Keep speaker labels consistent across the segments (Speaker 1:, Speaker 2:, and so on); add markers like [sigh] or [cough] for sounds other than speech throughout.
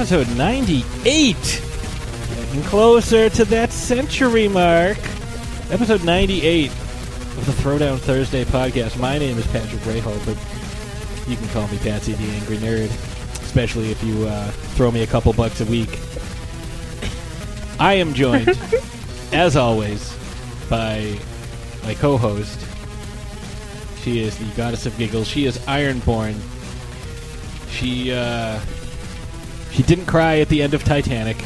Speaker 1: episode 98. Getting closer to that century mark. Episode 98 of the Throwdown Thursday podcast. My name is Patrick Rahal, but you can call me Patsy the Angry Nerd, especially if you uh, throw me a couple bucks a week. I am joined, [laughs] as always, by my co host. She is the goddess of giggles. She is Ironborn. She uh, she didn't cry at the end of Titanic.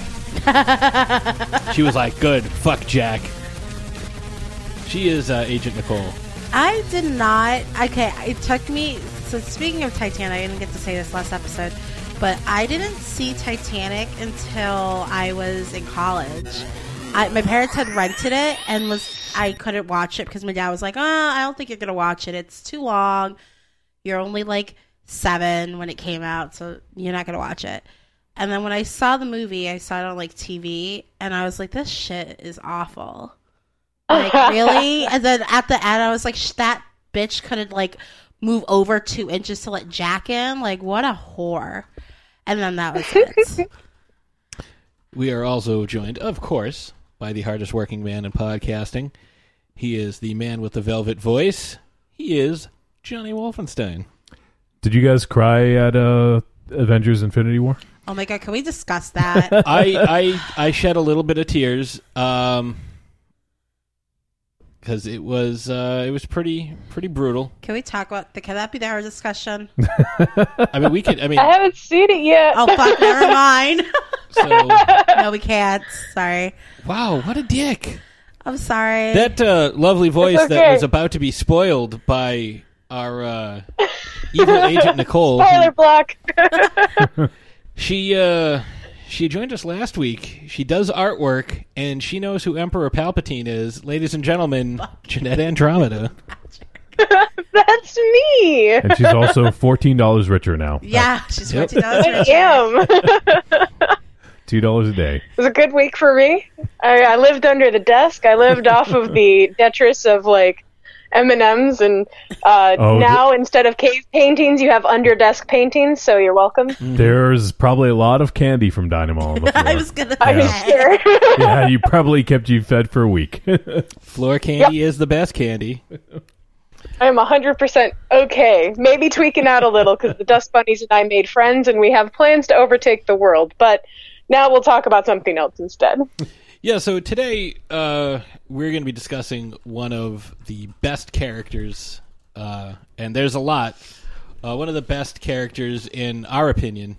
Speaker 1: [laughs] she was like, "Good, fuck Jack." She is uh, Agent Nicole.
Speaker 2: I did not. Okay, it took me. So speaking of Titanic, I didn't get to say this last episode, but I didn't see Titanic until I was in college. I, my parents had rented it and was I couldn't watch it because my dad was like, "Oh, I don't think you're gonna watch it. It's too long. You're only like seven when it came out, so you're not gonna watch it." And then when I saw the movie, I saw it on like TV, and I was like, "This shit is awful." Like [laughs] really? And then at the end, I was like, "That bitch couldn't like move over two inches to let Jack in. Like what a whore." And then that was it. [laughs]
Speaker 1: We are also joined, of course, by the hardest working man in podcasting. He is the man with the velvet voice. He is Johnny Wolfenstein.
Speaker 3: Did you guys cry at uh, Avengers: Infinity War?
Speaker 2: Oh my god, can we discuss that? [laughs]
Speaker 1: I, I I shed a little bit of tears, um, because it was uh, it was pretty pretty brutal.
Speaker 2: Can we talk about the? Can that be our discussion?
Speaker 1: I mean, we could. I mean,
Speaker 4: I haven't seen it yet.
Speaker 2: Oh fuck, never [laughs] mind. [laughs]
Speaker 1: so
Speaker 2: no, we can't. Sorry.
Speaker 1: wow, what a dick!
Speaker 2: I'm sorry.
Speaker 1: That uh, lovely voice that was about to be spoiled by our uh, evil agent Nicole. who-
Speaker 4: block.
Speaker 1: She uh she joined us last week. She does artwork and she knows who Emperor Palpatine is. Ladies and gentlemen, [laughs] Jeanette Andromeda. [laughs]
Speaker 4: That's me.
Speaker 3: And she's also fourteen dollars richer now.
Speaker 2: yeah, she's
Speaker 1: Yep.
Speaker 2: fourteen dollars
Speaker 4: I am. [laughs]
Speaker 3: two dollars a day.
Speaker 4: It was a good week for me. I, I lived under the desk. I lived off of the detritus of like M and M's, and uh,
Speaker 3: Oh,
Speaker 4: now instead of cave paintings, you have under desk paintings. So you're welcome.
Speaker 3: There's probably a lot of candy from Dynamo [laughs] on the floor.
Speaker 2: I was gonna.
Speaker 4: I'm
Speaker 2: say.
Speaker 4: sure. [laughs]
Speaker 3: yeah, you probably kept you fed for a week. [laughs]
Speaker 1: Floor candy is the best candy.
Speaker 4: I'm 100% okay. Maybe tweaking out a little because the Dust Bunnies and I made friends, and we have plans to overtake the world. But now we'll talk about something else instead.
Speaker 1: Yeah, so today uh we're going to be discussing one of the best characters uh and there's a lot. Uh one of the best characters in our opinion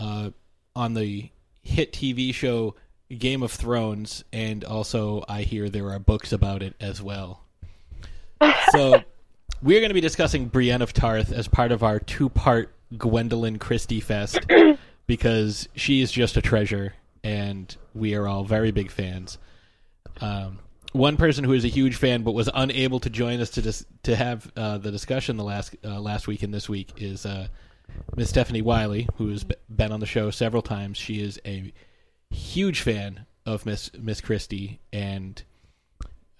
Speaker 1: uh on the hit TV show Game of Thrones and also I hear there are books about it as well. [laughs] So we're going to be discussing Brienne of Tarth as part of our two-part Gwendoline Christie fest [clears throat] because she is just a treasure and we are all very big fans. Um, one person who is a huge fan but was unable to join us to dis- to have uh, the discussion the last uh, last week and this week is uh, Miss Stephanie Wiley, who has be- been on the show several times. She is a huge fan of Miss Miss Christie, and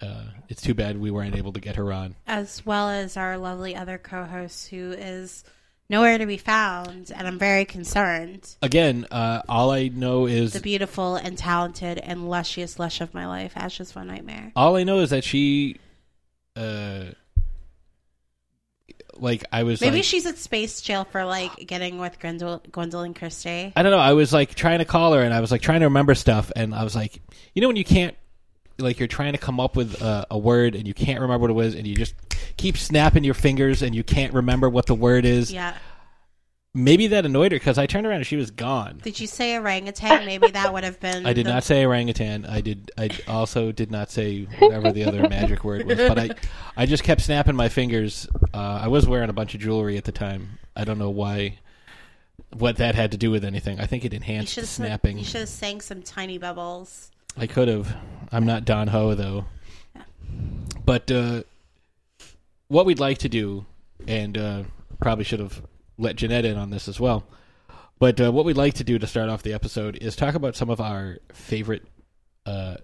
Speaker 1: uh, it's too bad we weren't able to get her on.
Speaker 2: As well as our lovely other co-host who is nowhere to be found, and I'm very concerned.
Speaker 1: Again, uh, all I know is
Speaker 2: The beautiful and talented and luscious lush of my life, Ash's One Nightmare.
Speaker 1: all I know is that she, uh, like I was
Speaker 2: Maybe
Speaker 1: like,
Speaker 2: she's at space jail for like getting with Gwendol- Gwendoline Christie.
Speaker 1: I don't know. I was like trying to call her, and I was like trying to remember stuff, and I was like, you know, when you can't, like, you're trying to come up with a, a word and you can't remember what it was, and you just keep snapping your fingers and you can't remember what the word is.
Speaker 2: Yeah.
Speaker 1: Maybe that annoyed her because I turned around and she was gone.
Speaker 2: Did you say orangutan? Maybe that would have been. [laughs]
Speaker 1: I did
Speaker 2: the-
Speaker 1: not say orangutan. I did. I also did not say whatever the other magic word was. But I, I just kept snapping my fingers. Uh, I was wearing a bunch of jewelry at the time. I don't know why, what that had to do with anything. I think it enhanced
Speaker 2: should
Speaker 1: the snapping.
Speaker 2: You should have sang some tiny bubbles.
Speaker 1: I could have. I'm not Don Ho though. But uh, what we'd like to do, and uh, probably should have let Jeanette in on this as well. But uh, what we'd like to do to start off the episode is talk about some of our favorite, uh,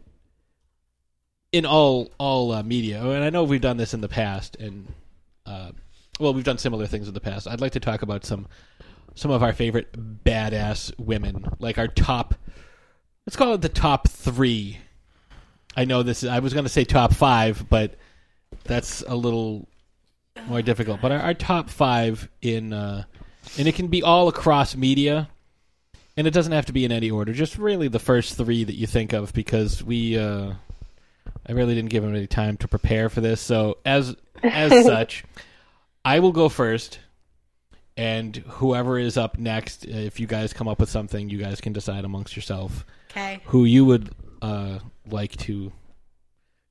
Speaker 1: in all all uh, media. And I know we've done this in the past, and uh, well, we've done similar things in the past. I'd like to talk about some some of our favorite badass women, like our top. Let's call it the top three. I know this. Is, I was going to say top five, but that's a little more difficult. But our, our top five in, uh, and it can be all across media, and it doesn't have to be in any order. Just really the first three that you think of, because we. Uh, I really didn't give him any time to prepare for this. So as as [laughs] such, I will go first, and whoever is up next, if you guys come up with something, you guys can decide amongst yourself
Speaker 2: Okay.
Speaker 1: who you would uh, like to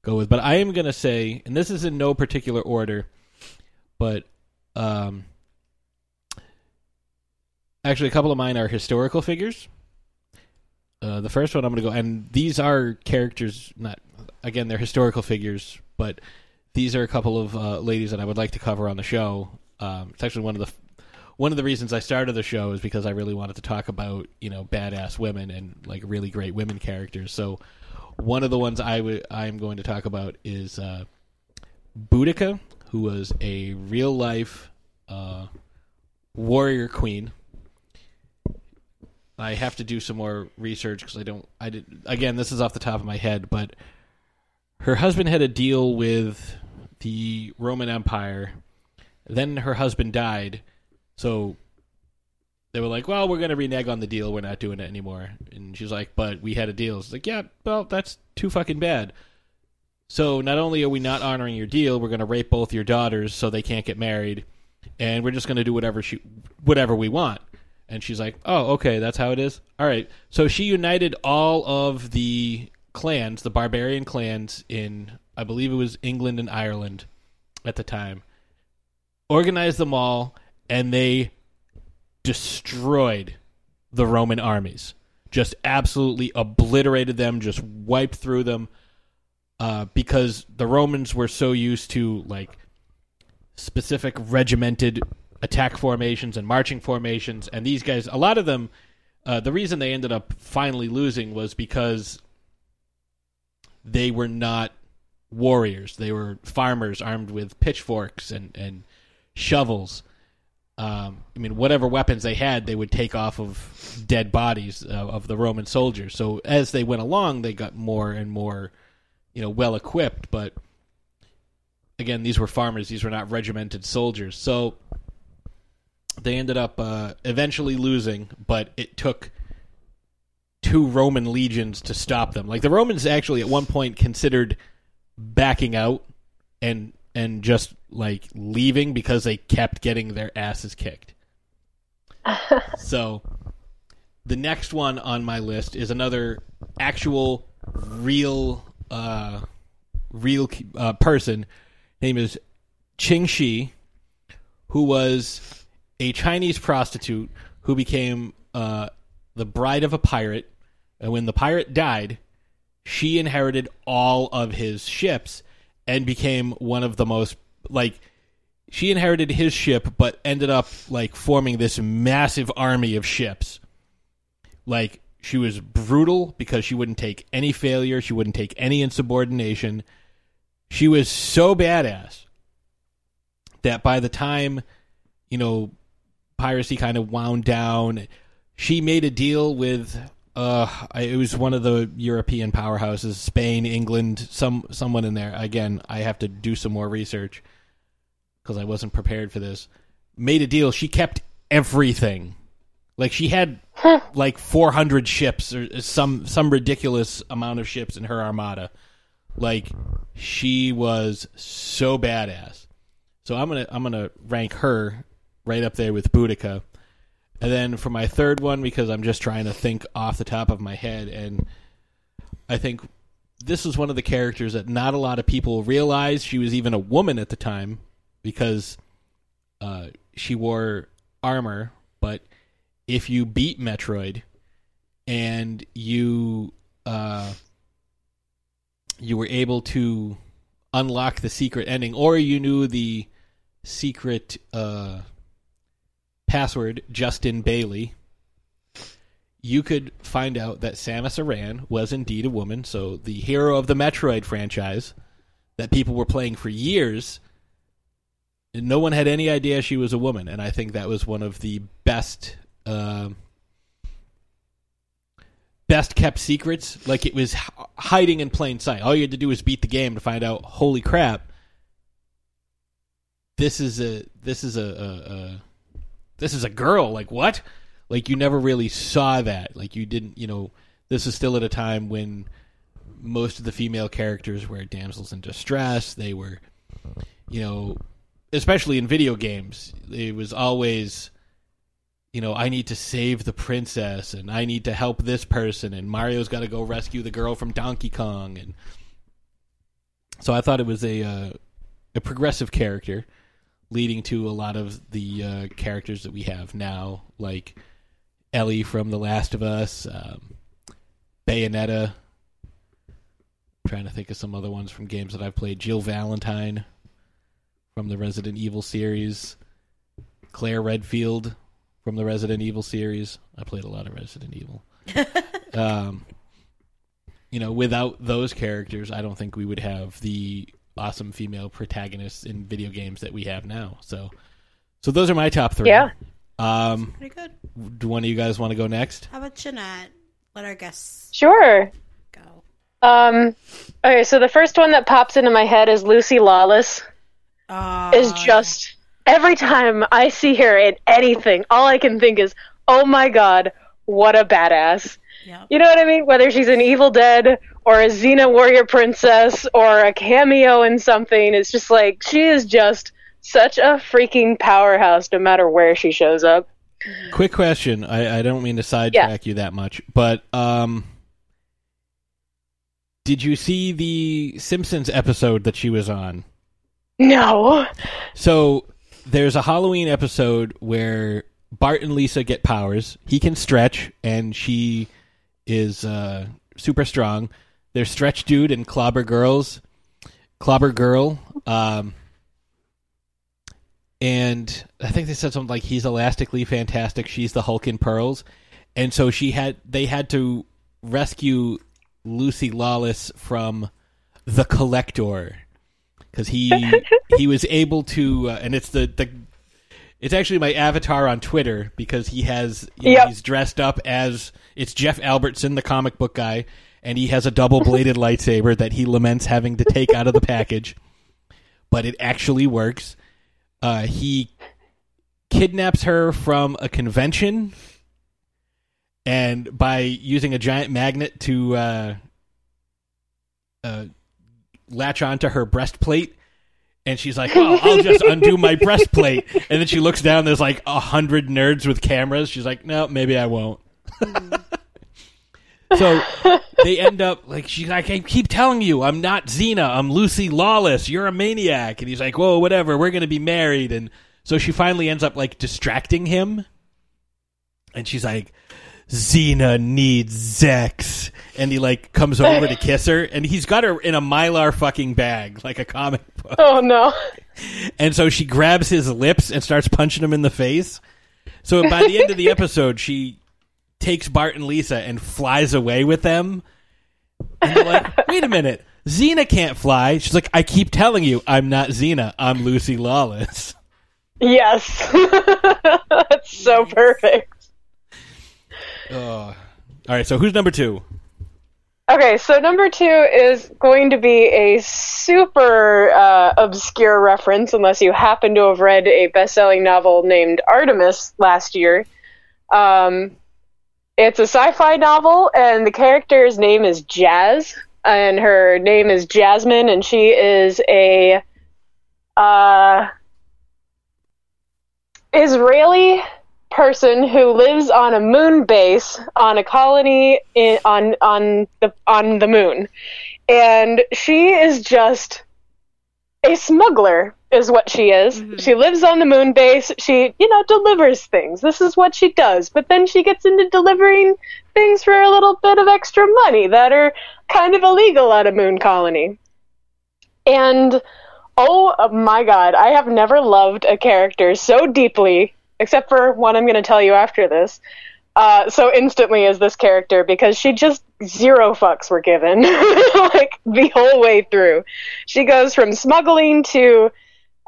Speaker 1: go with. But I am going to say, and this is in no particular order, but um, actually, a couple of mine are historical figures. Uh, the first one I'm going to go, and these are characters, not again, they're historical figures, but these are a couple of uh, ladies that I would like to cover on the show. Um, it's actually one of the one of the reasons I started the show is because I really wanted to talk about you know badass women and like really great women characters. So one of the ones I would I'm going to talk about is uh, Boudica, who was a real life uh, warrior queen. I have to do some more research because I don't. I did again. This is off the top of my head, but her husband had a deal with the Roman Empire. Then her husband died, so they were like, "Well, we're going to renege on the deal. We're not doing it anymore." And she's like, "But we had a deal." It's like, "Yeah, well, that's too fucking bad." So not only are we not honoring your deal, we're going to rape both your daughters so they can't get married, and we're just going to do whatever she, whatever we want. And she's like, "Oh, okay, that's how it is. All right." So she united all of the clans, the barbarian clans in, I believe it was England and Ireland, at the time, organized them all, and they destroyed the Roman armies. Just absolutely obliterated them. Just wiped through them. Uh, because the Romans were so used to like specific regimented attack formations and marching formations, and these guys, a lot of them, uh, the reason they ended up finally losing was because they were not warriors; they were farmers armed with pitchforks and and shovels. Um, I mean, whatever weapons they had, they would take off of dead bodies uh, of the Roman soldiers. So as they went along, they got more and more, you know, well equipped. But again, these were farmers; these were not regimented soldiers. So they ended up uh, eventually losing, but it took two Roman legions to stop them. Like the Romans actually at one point considered backing out and and just like leaving because they kept getting their asses kicked. [laughs] so the next one on my list is another actual real uh real uh, person. Name is Ching Shih who was a Chinese prostitute who became uh, the bride of a pirate. And when the pirate died she inherited all of his ships and became one of the most like she inherited his ship but ended up like forming this massive army of ships. Like she was brutal because she wouldn't take any failure. She wouldn't take any insubordination. She was so badass that by the time you know piracy kind of wound down she made a deal with uh, I- it was one of the European powerhouses, Spain, England, some someone in there. Again, I have to do some more research because I wasn't prepared for this. Made a deal. She kept everything. Like she had like 400 ships or some some ridiculous amount of ships in her armada. Like she was so badass. So I'm gonna I'm gonna rank her right up there with Boudica. And then for my third one, because I'm just trying to think off the top of my head, and I think this was one of the characters that not a lot of people realized she was even a woman at the time because uh, she wore armor. But if you beat Metroid and you uh, you were able to unlock the secret ending, or you knew the secret uh, password Justin Bailey, you could find out that Samus Aran was indeed a woman. So the hero of the Metroid franchise that people were playing for years no one had any idea she was a woman, and I think that was one of the best. um Best kept secrets, like it was hiding in plain sight. All you had to do was beat the game to find out. Holy crap! This is a this is a, a, a this is a girl. Like what? Like you never really saw that. Like you didn't. You know, this is still at a time when most of the female characters were damsels in distress. They were, you know, especially in video games, it was always, you know, I need to save the princess and I need to help this person and Mario's got to go rescue the girl from Donkey Kong and so I thought it was a uh, a progressive character leading to a lot of the uh, characters that we have now like Ellie from The Last of Us, um, Bayonetta, trying to think of some other ones from games that I've played. Jill Valentine from the Resident Evil series. Claire Redfield from the Resident Evil series. I played a lot of Resident Evil. [laughs] um, you know, without those characters, I don't think we would have the awesome female protagonists in video games that we have now. So, so those are my top three.
Speaker 4: Yeah.
Speaker 1: Um,
Speaker 2: Pretty good.
Speaker 1: do one of you guys want to go next?
Speaker 2: How about Jeanette? Let our guests
Speaker 4: Sure.
Speaker 2: go.
Speaker 4: Um, okay, so the first one that pops into my head is Lucy Lawless.
Speaker 2: Oh,
Speaker 4: Is just every time I see her in anything, all I can think is, "Oh my god, what a badass!"
Speaker 2: Yep.
Speaker 4: You know what I mean? Whether she's an Evil Dead or a Xena Warrior Princess or a cameo in something, it's just like she is just such a freaking powerhouse no matter where she shows up.
Speaker 1: Quick question. I, I don't mean to sidetrack you that much, but um, did you see the Simpsons episode that she was on?
Speaker 4: No.
Speaker 1: So there's a Halloween episode where Bart and Lisa get powers. He can stretch, and she is uh, super strong. There's Stretch Dude and Clobber Girls, Clobber Girl, um, and I think they said something like he's elastically fantastic. She's the Hulk in pearls, and so she had they had to rescue Lucy Lawless from the Collector because he [laughs] he was able to, uh, and it's the the. It's actually my avatar on Twitter because he has you know,
Speaker 4: Yep.
Speaker 1: he's dressed up as it's Jeff Albertson, the comic book guy, and he has a double bladed [laughs] lightsaber that he laments having to take out of the package, but it actually works. Uh, he kidnaps her from a convention, and by using a giant magnet to uh, uh, latch onto her breastplate. And she's like, "Oh, I'll just undo my [laughs] breastplate." And then she looks down. There's like a hundred nerds with cameras. She's like, "No, maybe I won't." So they end up like she's like, "I keep telling you, I'm not Xena. I'm Lucy Lawless. You're a maniac." And he's like, "Whoa, whatever. We're gonna be married." And so she finally ends up like distracting him. And she's like, Xena needs Zex. And he like comes over to kiss her, and he's got her in a mylar fucking bag, like a comic book.
Speaker 4: Oh no.
Speaker 1: And so she grabs his lips and starts punching him in the face. So by the end of the episode, she takes Bart and Lisa and flies away with them. And they're like, [laughs] wait a minute, Xena can't fly. She's like, I keep telling you, I'm not Xena. I'm Lucy Lawless.
Speaker 4: Yes. [laughs] That's so perfect.
Speaker 1: Oh. All right, so who's number two?
Speaker 4: Okay, so number two is going to be a super uh, obscure reference, unless you happen to have read a best-selling novel named Artemis last year. Um, it's a sci-fi novel, and the character's name is Jazz, and her name is Jasmine, and she is a uh, Israeli person who lives on a moon base on a colony in, on on the on the moon, and she is just a smuggler is what she is. She lives on the moon base. She, you know, delivers things. This is what she does. But then she gets into delivering things for a little bit of extra money that are kind of illegal at a moon colony. And oh my god, I have never loved a character so deeply, except for one I'm going to tell you after this. Uh, so instantly as this character because she just zero fucks were given [laughs] like the whole way through. She goes from smuggling to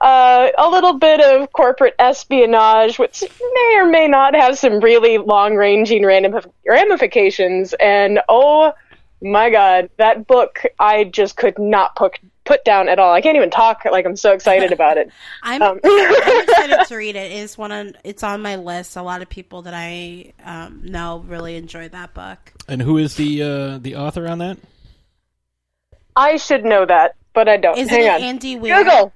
Speaker 4: uh, a little bit of corporate espionage, which may or may not have some really long-ranging ramif- ramifications. And oh my god, that book I just could not put put down at all. I can't even talk. Like I'm so excited [laughs] about it.
Speaker 2: I'm,
Speaker 4: Um,
Speaker 2: I'm [laughs] excited to read it. It's one on, it's on my list. A lot of people that I um, know really enjoyed that book.
Speaker 1: And who is the uh, the author on that?
Speaker 4: I should know that, but I don't.
Speaker 2: Isn't
Speaker 4: Hang
Speaker 2: it
Speaker 4: on.
Speaker 2: Andy Weir?
Speaker 4: Google.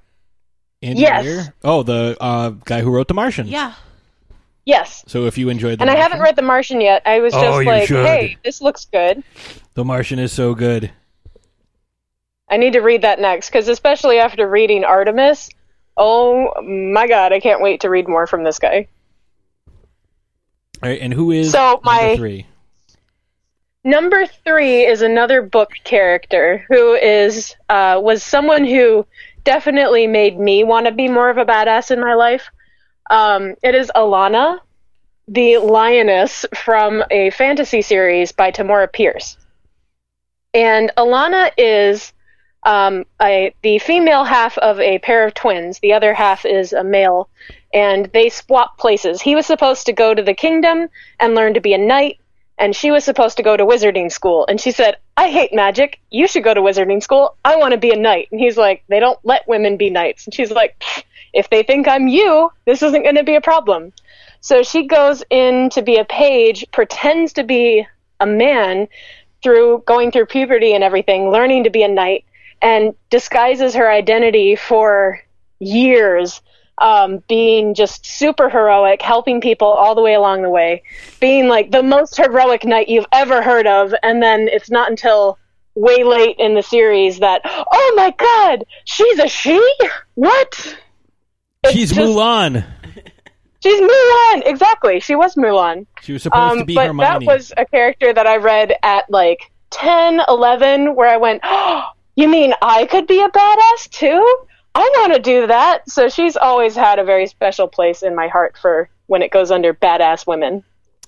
Speaker 1: Andy
Speaker 4: Yes.
Speaker 1: Weir? Oh, the uh, guy who wrote The Martian.
Speaker 2: Yeah.
Speaker 4: Yes.
Speaker 1: So if you enjoyed The
Speaker 4: And I haven't read The Martian yet. I was
Speaker 1: Oh,
Speaker 4: just
Speaker 1: you
Speaker 4: like,
Speaker 1: should.
Speaker 4: hey, this looks good.
Speaker 1: The Martian is so good.
Speaker 4: I need to read that next because especially after reading Artemis, oh my god, I can't wait to read more from this guy.
Speaker 1: All right, and who is
Speaker 4: So,
Speaker 1: number
Speaker 4: my-
Speaker 1: three?
Speaker 4: Number three is another book character who is uh, was someone who definitely made me want to be more of a badass in my life. Um, it is Alanna, the lioness from a fantasy series by Tamora Pierce, and Alanna is um, a, the female half of a pair of twins. The other half is a male, and they swap places. He was supposed to go to the kingdom and learn to be a knight and she was supposed to go to wizarding school. And she said i hate magic. You should go to wizarding school. I want to be a knight. And he's like they don't let women be knights. And she's like if they think i'm you this isn't going to be a problem. So she goes in to be a page pretends to be a man through going through puberty and everything learning to be a knight and disguises her identity for years um, being just super heroic, helping people all the way along the way, being like the most heroic knight you've ever heard of, and then it's not until way late in the series that, oh my god, she's a she? What? It's
Speaker 1: She's
Speaker 4: just-
Speaker 1: Mulan.
Speaker 4: She's Mulan, exactly. She was Mulan.
Speaker 1: She was supposed
Speaker 4: Um,
Speaker 1: to be
Speaker 4: but
Speaker 1: Hermione.
Speaker 4: that was a character that I read at like 10, 11, where I went, oh, [gasps] you mean I could be a badass too? I want to do that. So she's always had a very special place in my heart for when it goes under badass women.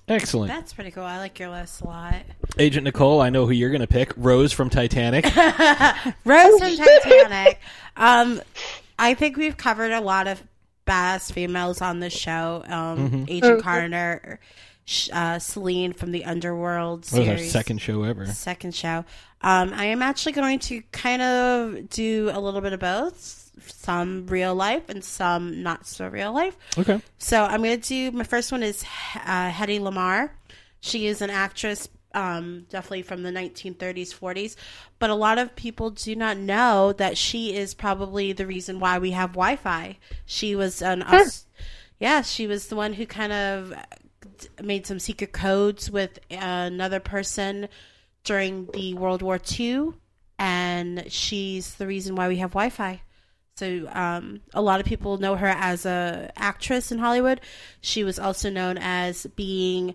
Speaker 1: Excellent.
Speaker 2: That's pretty cool. I like your list a lot.
Speaker 1: Agent Nicole, I know who you're going to pick. Rose from Titanic. [laughs]
Speaker 2: Rose from Titanic. Um, I think we've covered a lot of badass females on this show. Um, Agent Carter, uh, Selene from the Underworld
Speaker 1: That was our second show ever.
Speaker 2: second show. Um, I am actually going to kind of do a little bit of both, some real life and some not so real life.
Speaker 1: Okay.
Speaker 2: So I'm going to do my first one is uh, Hedy Lamarr. She is an actress, um, definitely from the 1930s, 40s. But a lot of people do not know that she is probably the reason why we have Wi-Fi. She was an, us, yeah, she was the one who kind of made some secret codes with another person during the World War II, and she's the reason why we have Wi-Fi. So um, a lot of people know her as a actress in Hollywood. She was also known as being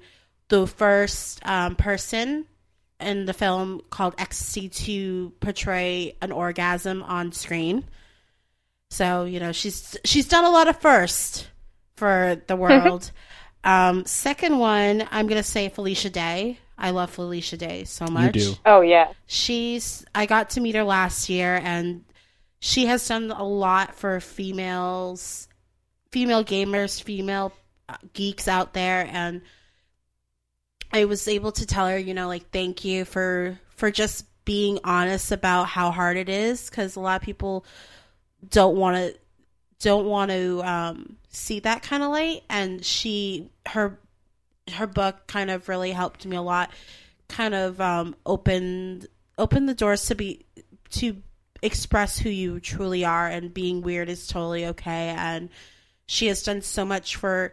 Speaker 2: the first um, person in the film called Ecstasy to portray an orgasm on screen. So you know she's she's done a lot of first for the [laughs] world. um, second one, I'm gonna say Felicia Day. I love Felicia Day so much
Speaker 1: You do.
Speaker 4: Oh, yeah.
Speaker 2: she's I got to meet her last year and she has done a lot for females female gamers female uh, geeks out there. And I was able to tell her you know like thank you for for just being honest about how hard it is. Cuz a lot of people don't want to don't want to um, see that kind of light. And she her her book kind of really helped me a lot. Kind of um, opened opened the doors to be to express who you truly are and being weird is totally okay. And she has done so much for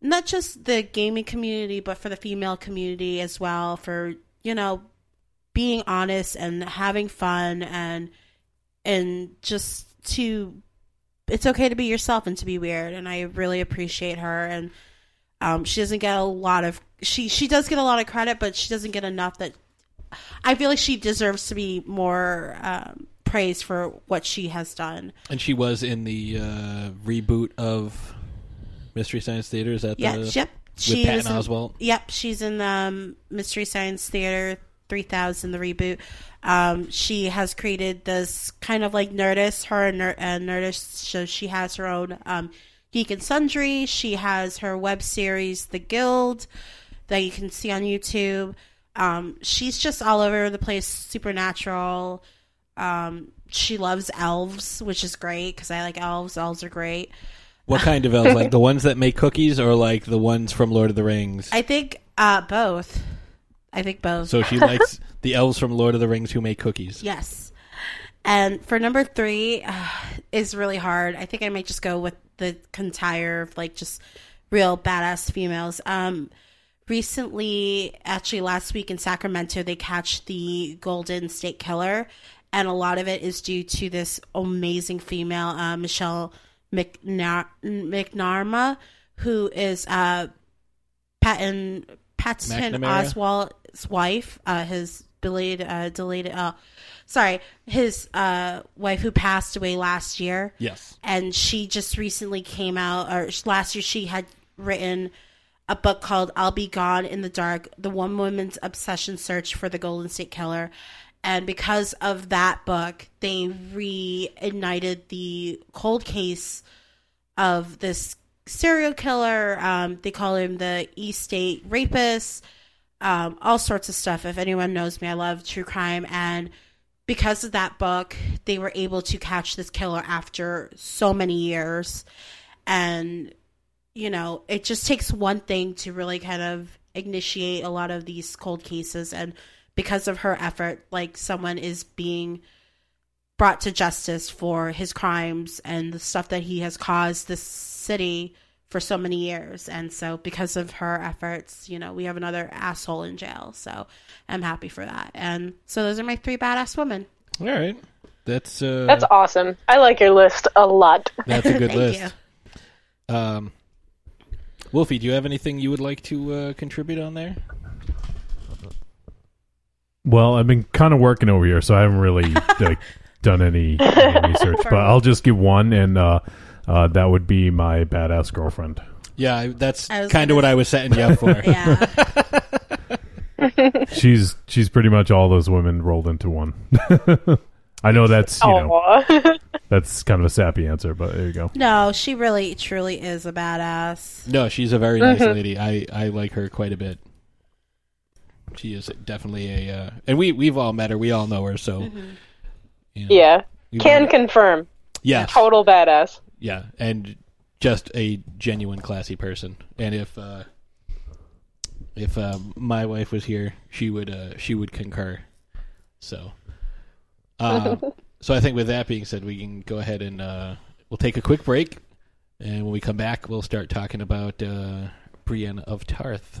Speaker 2: not just the gaming community but for the female community as well for you know being honest and having fun and and just to it's okay to be yourself and to be weird and i really appreciate her. And um, she doesn't get a lot of she she does get a lot of credit but she doesn't get enough that i feel like she deserves to be more um, praised for what she has done
Speaker 1: And she was in the uh, reboot of Mystery Science Theater. Is that
Speaker 2: yeah
Speaker 1: the
Speaker 2: yep
Speaker 1: with
Speaker 2: she
Speaker 1: Patton Oswalt?
Speaker 2: yep she's in the um, mystery science theater 3000, the reboot. Um, she has created this kind of like Nerdist, her and uh, Nerdist. So she has her own um, Geek and Sundry. She has her web series, The Guild, that you can see on YouTube. Um, she's just all over the place, supernatural. Um, she loves elves, which is great because I like elves. Elves are great.
Speaker 1: What [laughs] kind of elves? like the ones that make cookies, or like the ones from Lord of the Rings?
Speaker 2: I think uh, both. I think both.
Speaker 1: So she [laughs] likes the elves from Lord of the Rings who make cookies.
Speaker 2: Yes. And for number three uh, is really hard. I think I might just go with the entire of like just real badass females. Um, recently, actually last week in Sacramento, they catch the Golden State Killer, and a lot of it is due to this amazing female, uh, Michelle McNar- McNarma, who is uh, Patton Patton? Oswalt's wife, uh, his belated, uh, delayed, uh, sorry, his uh, wife who passed away last year
Speaker 1: Yes.
Speaker 2: and she just recently came out or last year she had written a book called I'll Be Gone in the Dark: The One Woman's Obsession Search for the Golden State Killer. And because of that book, they reignited the cold case of this serial killer. Um, they call him the East State Rapist. Um, all sorts of stuff. If anyone knows me, I love true crime, and because of that book, they were able to catch this killer after so many years. And, you know, it just takes one thing to really kind of initiate a lot of these cold cases. And because of her effort, like someone is being brought to justice for his crimes and the stuff that he has caused this city for so many years. And so, because of her efforts, you know, we have another asshole in jail. So, I'm happy for that. And so, those are my three badass women.
Speaker 1: All right. That's uh,
Speaker 4: That's awesome. I like your list a lot. [laughs]
Speaker 1: that's a good
Speaker 2: Thank
Speaker 1: list. Um, Wolfie, do you have anything you would like to uh, contribute on there?
Speaker 3: Well, I've been kind of working over here, so I haven't really [laughs] like done any, any research. But I'll just give one, and uh, uh, that would be my badass girlfriend.
Speaker 1: Yeah, I, that's
Speaker 2: I was
Speaker 1: kind of
Speaker 2: gonna-
Speaker 1: what I was setting you up for. [laughs]
Speaker 2: Yeah. [laughs]
Speaker 3: She's she's pretty much all those women rolled into one. I know that's you know
Speaker 4: Aw.
Speaker 3: that's kind of a sappy answer, but there you go.
Speaker 2: no, she really, truly is a badass.
Speaker 1: No, she's a very nice lady. I, I like her quite a bit. She is definitely a, uh, and we we've all met her. We all know her. So, you know,
Speaker 4: yeah. Can
Speaker 1: all-
Speaker 4: confirm.
Speaker 1: yes,
Speaker 4: Total badass.
Speaker 1: yeah, and just a genuine classy person. And if uh, if uh, my wife was here, she would uh, she would concur. So, uh, [laughs] so I think with that being said, we can go ahead and uh, we'll take a quick break, and when we come back, we'll start talking about uh, Brienne of Tarth.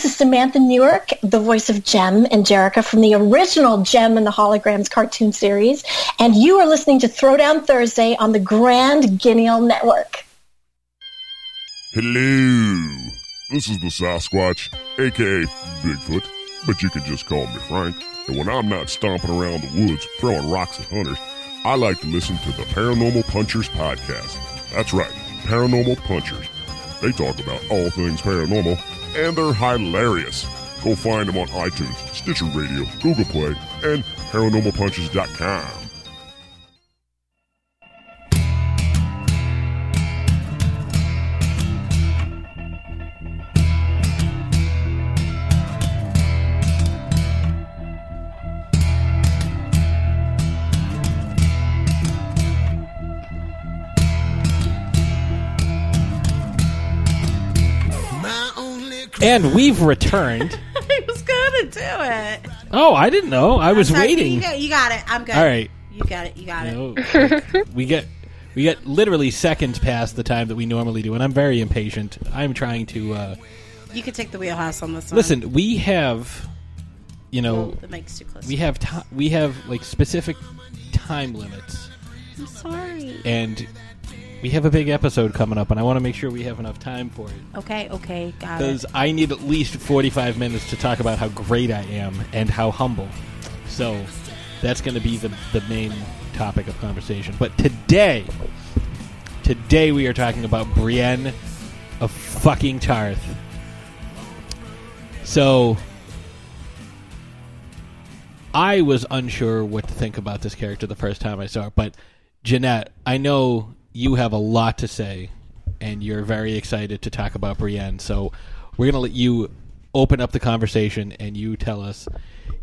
Speaker 5: this is Samantha Newark, the voice of Jem and Jerrica from the original Jem and the Holograms cartoon series, and you are listening to Throwdown Thursday on the Grand Guignol Network.
Speaker 6: Hello. This is the Sasquatch, aka Bigfoot, but you can just call me Frank. And when I'm not stomping around the woods throwing rocks at hunters, I like to listen to the Paranormal Punchers podcast. That's right, Paranormal Punchers. They talk about all things paranormal, and they're hilarious. Go find them on iTunes, Stitcher Radio, Google Play, and ParanormalPunchers.com.
Speaker 1: And we've returned. [laughs]
Speaker 2: I was gonna do it.
Speaker 1: Oh, I didn't know. I was
Speaker 2: Sorry,
Speaker 1: waiting.
Speaker 2: You got, you got it. I'm good.
Speaker 1: All right.
Speaker 2: You got it. You got it. [laughs]
Speaker 1: We get we get literally seconds past the time that we normally do, and I'm very impatient. I'm trying to uh,
Speaker 2: You can take the wheelhouse on this one.
Speaker 1: listen. We have, you know,
Speaker 2: Oh, the mic's too close.
Speaker 1: we have ti we have like specific time limits,
Speaker 2: I'm sorry.
Speaker 1: and we have a big episode coming up, and I want to make sure we have enough time for it
Speaker 2: Okay. Okay. Got
Speaker 1: because. I need at least 45 minutes to talk about how great I am and how humble. So that's going to be the the main topic of conversation. But today, today we are talking about Brienne of fucking Tarth. So I was unsure what to think about this character the first time I saw it, but Jeanette, I know you have a lot to say, and you're very excited to talk about Brienne. So we're going to let you open up the conversation and you tell us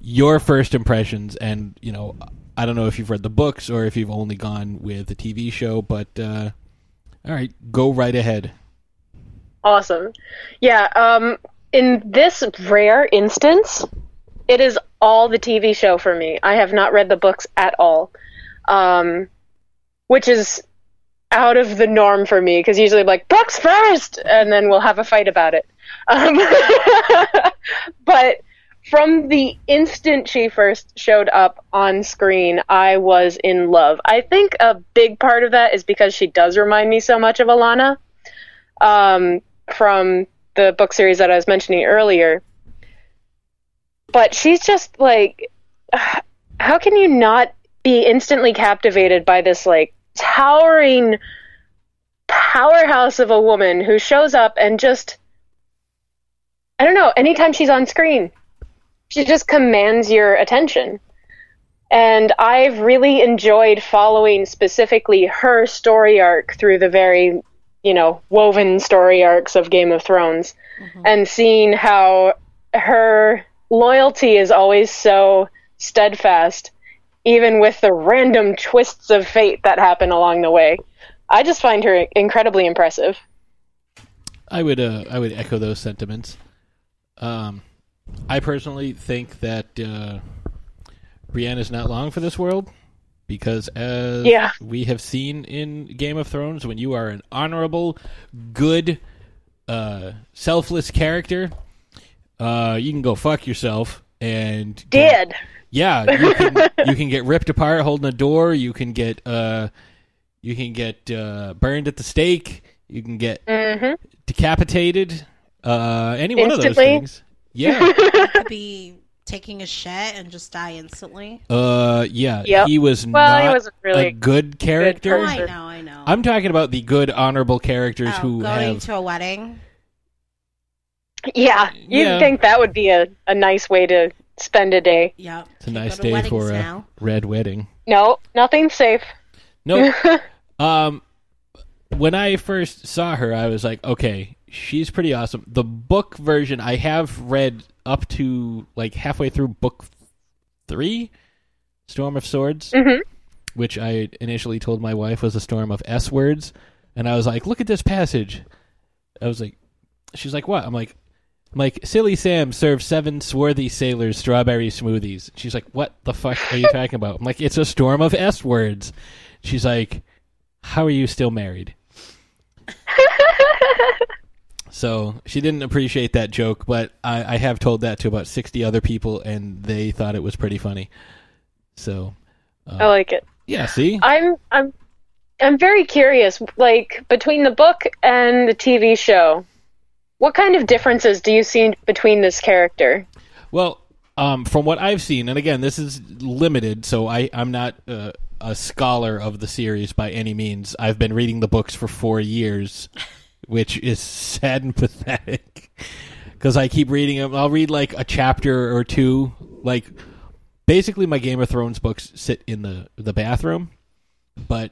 Speaker 1: your first impressions. And you know, I don't know if you've read the books or if you've only gone with the TV show, but uh, all right, go right ahead.
Speaker 4: Awesome. Yeah, um, in this rare instance, it is all the TV show for me. I have not read the books at all, um, which is out of the norm for me because usually I'm like, books first! And then we'll have a fight about it. Um, [laughs] but from the instant she first showed up on screen, I was in love. I think a big part of that is because she does remind me so much of Alanna um, from the book series that I was mentioning earlier. But she's just like, [sighs] how can you not be instantly captivated by this like towering powerhouse of a woman who shows up and just, I don't know, anytime she's on screen, she just commands your attention. And I've really enjoyed following specifically her story arc through the very you know, woven story arcs of Game of Thrones mm-hmm. and seeing how her loyalty is always so steadfast, even with the random twists of fate that happen along the way. I just find her incredibly impressive.
Speaker 1: I would uh, I would echo those sentiments. Um, I personally think that uh, Brienne is not long for this world because, as
Speaker 4: Yeah.
Speaker 1: we have seen in Game of Thrones, when you are an honorable, good, uh, selfless character, uh, you can go fuck yourself and
Speaker 4: Did.
Speaker 1: Yeah, you can you [laughs] can get ripped apart holding a door. You can get uh, you can get uh, burned at the stake. You can get decapitated. Uh, any one of those
Speaker 4: Instantly?
Speaker 1: things. Yeah. [laughs]
Speaker 2: Could be taking a shit and just die instantly.
Speaker 1: uh, yeah.
Speaker 4: Yep.
Speaker 1: He was
Speaker 4: Well, he
Speaker 1: not
Speaker 4: wasn't really
Speaker 1: a good character.
Speaker 2: Oh,
Speaker 4: person.
Speaker 2: I know, I know.
Speaker 1: I'm talking about the good, honorable characters
Speaker 2: oh,
Speaker 1: who
Speaker 2: going
Speaker 1: have.
Speaker 2: to a wedding.
Speaker 4: Yeah, you'd
Speaker 1: Yeah.
Speaker 4: think that would be a, a nice way to spend a day.
Speaker 2: Yeah,
Speaker 1: it's a nice day
Speaker 2: weddings
Speaker 1: for a red wedding.
Speaker 4: No, nothing safe.
Speaker 1: No. [laughs] um, when I first saw her, I was like, okay, she's pretty awesome. The book version, I have read up to like halfway through book three, Storm of Swords, which I initially told my wife was a storm of S words, and I was like, look at this passage. I was like, she's like, what? I'm like. Like, Silly Sam serves seven swarthy sailors strawberry smoothies. She's like, what the fuck are you talking about? I'm like, it's a storm of S words. She's like, how are you still married? [laughs] so she didn't appreciate that joke, but I, I have told that to about 60 other people, and they thought it was pretty funny. So, uh,
Speaker 4: I like it.
Speaker 1: yeah, see?
Speaker 4: I'm I'm I'm very curious. Like between the book and the TV show, what kind of differences do you see between this character?
Speaker 1: Well, um, from what I've seen, and again, this is limited, so I, I'm not uh, a scholar of the series by any means. I've been reading the books for four years, which is sad and [laughs] pathetic. Because I keep reading them. I'll read like a chapter or two. Like, basically, my Game of Thrones books sit in the, the bathroom, but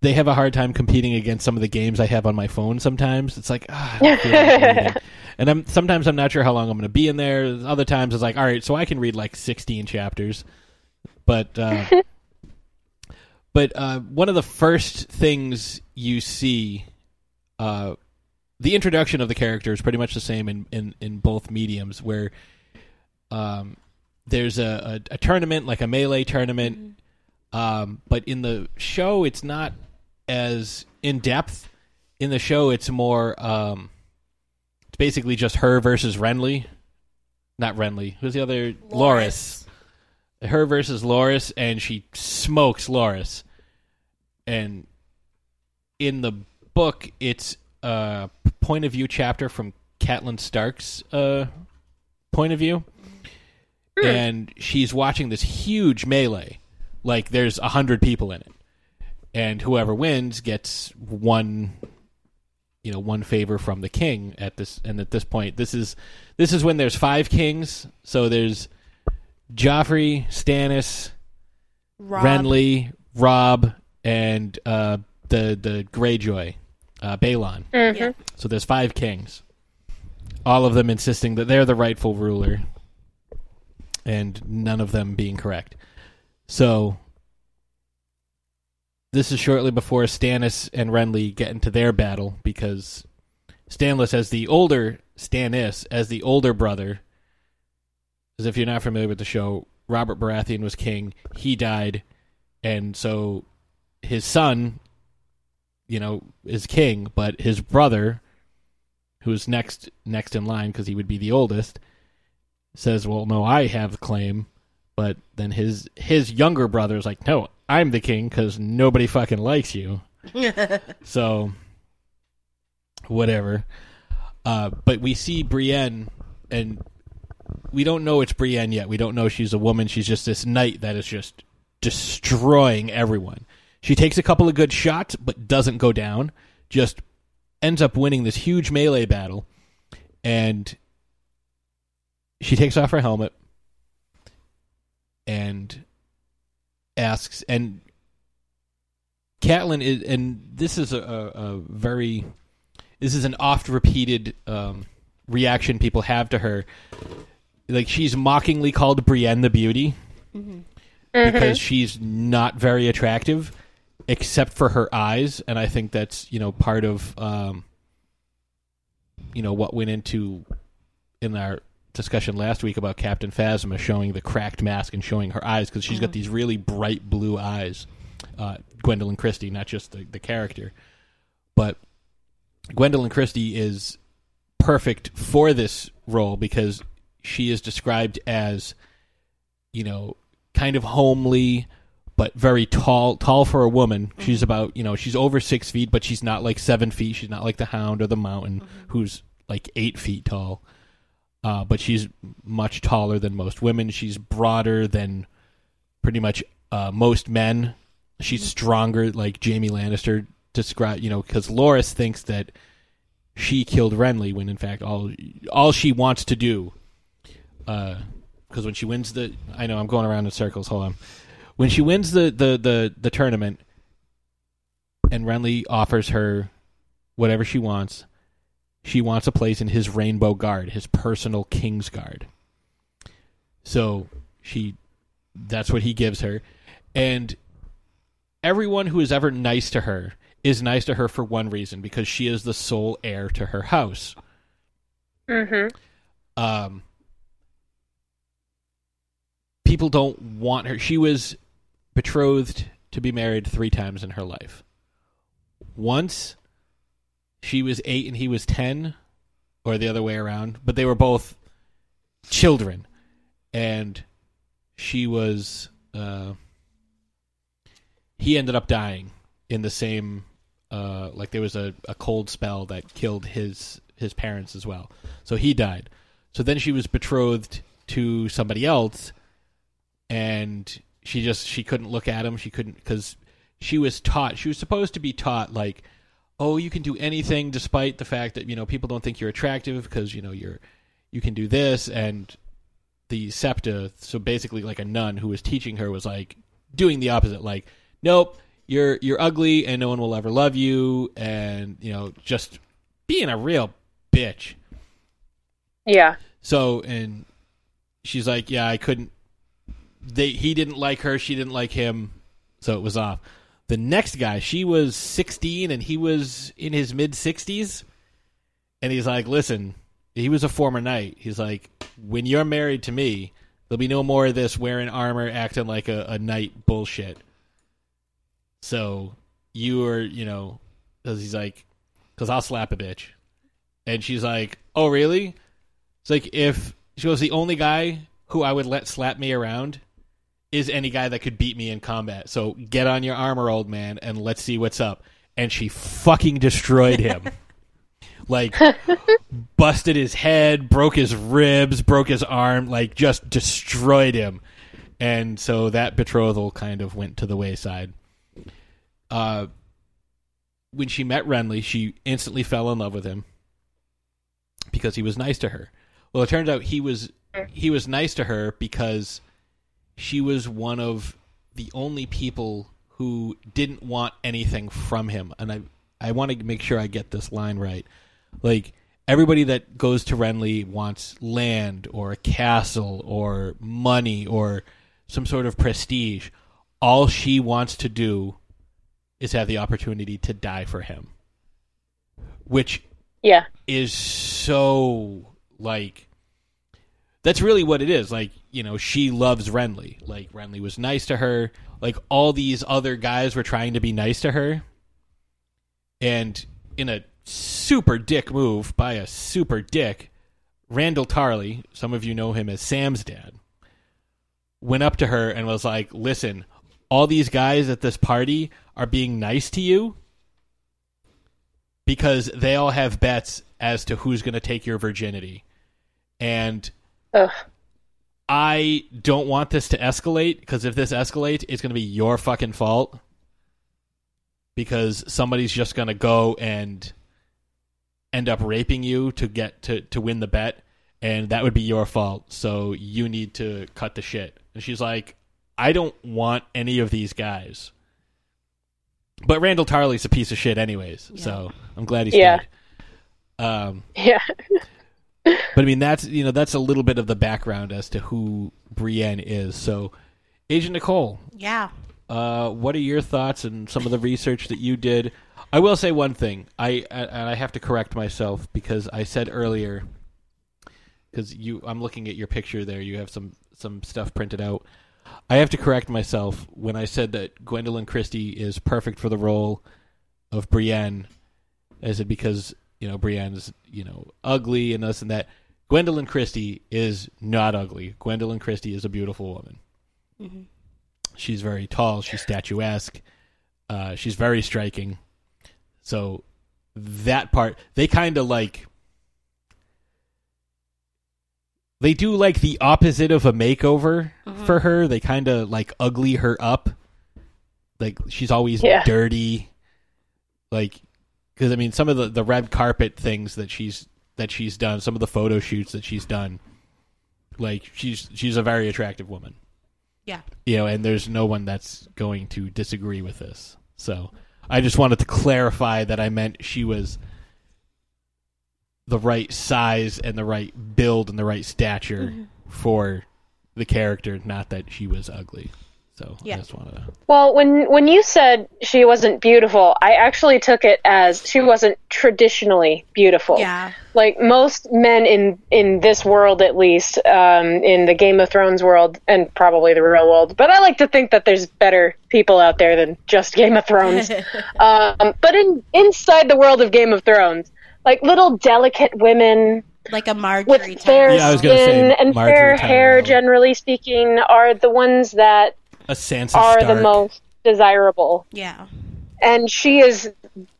Speaker 1: they have a hard time competing against some of the games I have on my phone. Sometimes it's like, ah, I [laughs] don't feel like and I'm sometimes I'm not sure how long I'm going to be in there. Other times it's like, all right, so I can read like 16 chapters, but uh, [laughs] but uh, one of the first things you see uh, the introduction of the character is pretty much the same in in, in both mediums, where um, there's a, a, a tournament like a melee tournament, um, but in the show it's not as in depth. In the show, it's more. Um, it's basically just her versus Renly. Not Renly. Who's the other? Loras. Her versus Loras, and she smokes Loras. And in the book, it's a point of view chapter from Catelyn Stark's uh, point of view, and she's watching this huge melee. Like there's a hundred people in it, and whoever wins gets one, you know, one favor from the king. At this and at this point, this is this is when there's five kings. So there's Joffrey, Stannis,
Speaker 2: Robb.
Speaker 1: Renly, Robb, and uh, the the Greyjoy, uh, Balon.
Speaker 2: Yeah.
Speaker 1: So there's five kings, all of them insisting that they're the rightful ruler, and none of them being correct. So this is shortly before Stannis and Renly get into their battle because Stannis, as the older Stannis, as the older brother, as if you're not familiar with the show, Robert Baratheon was king. He died, and so his son, you know, is king, but his brother, who's next next in line because he would be the oldest, says, "Well, no, I have the claim." But then his his younger brother is like, "No, I'm the king because nobody fucking likes you." [laughs] so, whatever. Uh, but we see Brienne, and we don't know it's Brienne yet. We don't know she's a woman. She's just this knight that is just destroying everyone. She takes a couple of good shots, but doesn't go down. Just ends up winning this huge melee battle, and she takes off her helmet and asks, and Catelyn is, and this is a, a, very, this is an oft repeated um, reaction people have to her. Like she's mockingly called Brienne the Beauty because she's not very attractive except for her eyes and i think that's you know part of um you know what went into in our discussion last week about captain phasma showing the cracked mask and showing her eyes because she's got mm-hmm. these really bright blue eyes uh gwendoline christie not just the, the character. But gwendoline christie is perfect for this role because she is described as you know kind of homely but very tall tall for a woman. Mm-hmm. She's about you know she's over six feet but she's not like seven feet. She's not like the hound or the mountain mm-hmm. who's like eight feet tall uh, but she's much taller than most women she's broader than pretty much uh, most men she's stronger like jaime lannister describe you know because loras thinks that she killed renly when in fact all all she wants to do because when she wins the I know I'm going around in circles. Hold on. When she wins the the the, the tournament, and Renly offers her whatever she wants, she wants a place in his Rainbow Guard, his personal King's Guard. So she, that's what he gives her, and everyone who is ever nice to her is nice to her for one reason because she is the sole heir to her house.
Speaker 4: Mm-hmm.
Speaker 1: um, people don't want her. She was betrothed to be married three times in her life. Once she was eight and he was ten, or the other way around, but they were both children, and she was. Uh, he ended up dying in the same. Uh, like there was a, a cold spell that killed his his parents as well, so he died. So then she was betrothed to somebody else, and she just she couldn't look at him. She couldn't because she was taught. She was supposed to be taught like, oh, you can do anything despite the fact that you know people don't think you're attractive because you know you're you can do this and the septa. So basically, like a nun who was teaching her was like doing the opposite. Like, nope, you're you're ugly and no one will ever love you, and you know just being a real bitch.
Speaker 4: Yeah.
Speaker 1: So and she's like, yeah, I couldn't. They he didn't like her, she didn't like him, so it was off. The next guy, she was 16 and he was in his mid 60s. and he's like, "Listen, he was a former knight. He's like, when you're married to me, there'll be no more of this wearing armor, acting like a, a knight bullshit. So you are, you know, because he's like, because I'll slap a bitch, and she's like, oh really? It's like if she was the only guy who I would let slap me around is any guy that could beat me in combat. So get on your armor, old man, and let's see what's up. And she fucking destroyed him. [laughs] like busted his head, broke his ribs, broke his arm, like just destroyed him. And so that betrothal kind of went to the wayside. Uh when she met Renly, she instantly fell in love with him because he was nice to her. Well, it turned out he was he was nice to her because she was one of the only people who didn't want anything from him. And I I want to make sure I get this line right. Like everybody that goes to Renly wants land or a castle or money or some sort of prestige. All she wants to do is have the opportunity to die for him. Which
Speaker 4: Yeah.
Speaker 1: is so like that's really what it is. Like, you know, she loves Renly. Like Renly was nice to her. Like all these other guys were trying to be nice to her. And in a super dick move by a super dick, Randyll Tarly, some of you know him as Sam's dad, went up to her and was like, "Listen, all these guys at this party are being nice to you because they all have bets as to who's going to take your virginity. And
Speaker 4: Ugh.
Speaker 1: I don't want this to escalate because if this escalates, it's going to be your fucking fault. Because somebody's just going to go and end up raping you to get to, to win the bet, and that would be your fault. So you need to cut the shit. And she's like, I don't want any of these guys. But Randyll Tarly's a piece of shit, anyways. So I'm glad he's
Speaker 4: Yeah.
Speaker 1: dead. Um,
Speaker 4: Yeah. [laughs]
Speaker 1: but I mean, that's you know that's a little bit of the background as to who Brienne is. So, Agent Nicole,
Speaker 2: Yeah.
Speaker 1: uh, what are your thoughts and some of the research that you did? I will say one thing. I and I have to correct myself because I said earlier because you I'm looking at your picture there. You have some some stuff printed out. I have to correct myself when I said that Gwendoline Christie is perfect for the role of Brienne. I said because you know Brienne's you know ugly and this and that. Gwendoline Christie is not ugly. Gwendoline Christie is a beautiful woman. She's very tall. She's statuesque. Uh, she's very striking. So that part, they kind of like. They do like the opposite of a makeover for her. They kind of like ugly her up. Like she's always
Speaker 4: Yeah.
Speaker 1: dirty. Like, because I mean, some of the the red carpet things that she's that she's done, some of the photo shoots that she's done, like she's she's a very attractive woman
Speaker 2: Yeah.
Speaker 1: you know, and there's no one that's going to disagree with this. So I just wanted to clarify that I meant she was the right size and the right build and the right stature mm-hmm. for the character, not that she was ugly. So
Speaker 2: Yeah.
Speaker 1: I just wanted to.
Speaker 4: Well, when when you said she wasn't beautiful, I actually took it as she wasn't traditionally beautiful.
Speaker 2: Yeah.
Speaker 4: Like most men in in this world, at least, um, in the Game of Thrones world, and probably the real world. But I like to think that there's better people out there than just Game of Thrones. [laughs] um, but in inside the world of Game of Thrones, like little delicate women
Speaker 2: like a Margaery
Speaker 4: with fair
Speaker 2: Tyrell.
Speaker 1: Yeah, I was say
Speaker 4: skin and
Speaker 1: Margaery
Speaker 4: fair hair, generally speaking, are the ones that
Speaker 1: A Sansa
Speaker 4: are
Speaker 1: Stark.
Speaker 4: the most desirable
Speaker 2: Yeah.
Speaker 4: and she is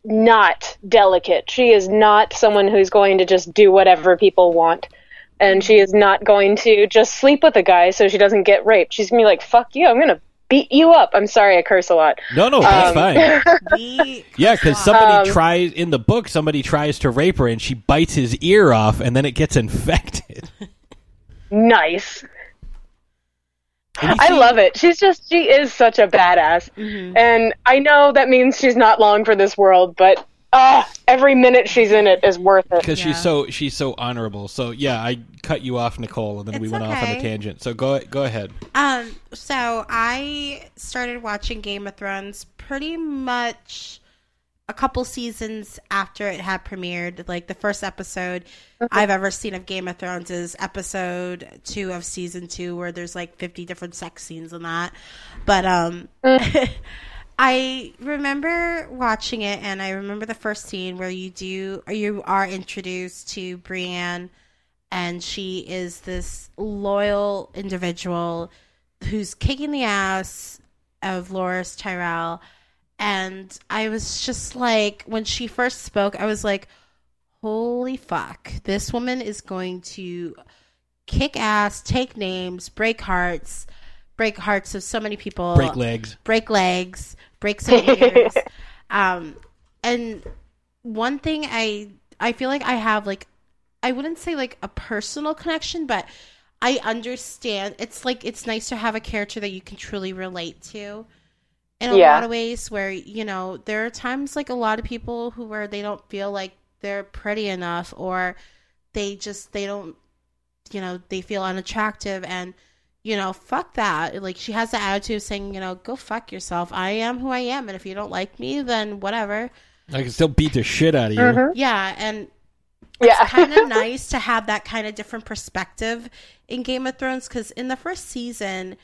Speaker 4: not delicate. She is not someone who's going to just do whatever people want. And she is not going to just sleep with a guy so she doesn't get raped. She's gonna be like, "Fuck you! I'm gonna beat you up." I'm sorry, I curse a lot.
Speaker 1: No, no, that's
Speaker 4: Um,
Speaker 1: fine. [laughs] Yeah, because somebody
Speaker 4: Um,
Speaker 1: tries in the book. Somebody tries to rape her, and she bites his ear off, and then it gets [laughs] infected.
Speaker 4: Nice.
Speaker 1: And you
Speaker 4: I love it. She's just she is such a badass. And I know that means she's not long for this world, but ah, every minute she's in it is worth it.
Speaker 1: because
Speaker 2: Yeah.
Speaker 1: she's so she's so honorable. So yeah, I cut you off, Nicole, and then we
Speaker 2: It's
Speaker 1: went off on a tangent. So go go ahead.
Speaker 2: Um, so I started watching Game of Thrones pretty much a couple seasons after it had premiered. Like the first episode I've ever seen of Game of Thrones is episode two of season two, where there's like 50 different sex scenes in that. But um, [laughs] I remember watching it, and I remember the first scene where you do or you are introduced to Brienne, and she is this loyal individual who's kicking the ass of Loras Tyrell. And I was just like, when she first spoke, I was like, holy fuck, this woman is going to kick ass, take names, break hearts, break hearts of so many people,
Speaker 1: Break legs.
Speaker 2: break legs, break some ears. [laughs] um, and one thing I I feel like I have like I wouldn't say like a personal connection, but I understand. It's like it's nice to have a character that you can truly relate to. In a
Speaker 4: Yeah.
Speaker 2: lot of ways, where you know there are times like a lot of people who where they don't feel like they're pretty enough, or they just they don't, you know, they feel unattractive, and you know, fuck that. Like she has the attitude of saying, you know, go fuck yourself. I am who I am, and if you don't like me, then whatever.
Speaker 1: I can still beat the shit out of you.
Speaker 4: Mhm.
Speaker 2: Yeah, and
Speaker 4: Yeah.
Speaker 2: kind of [laughs] nice to have that kind of different perspective in Game of Thrones because in the first season,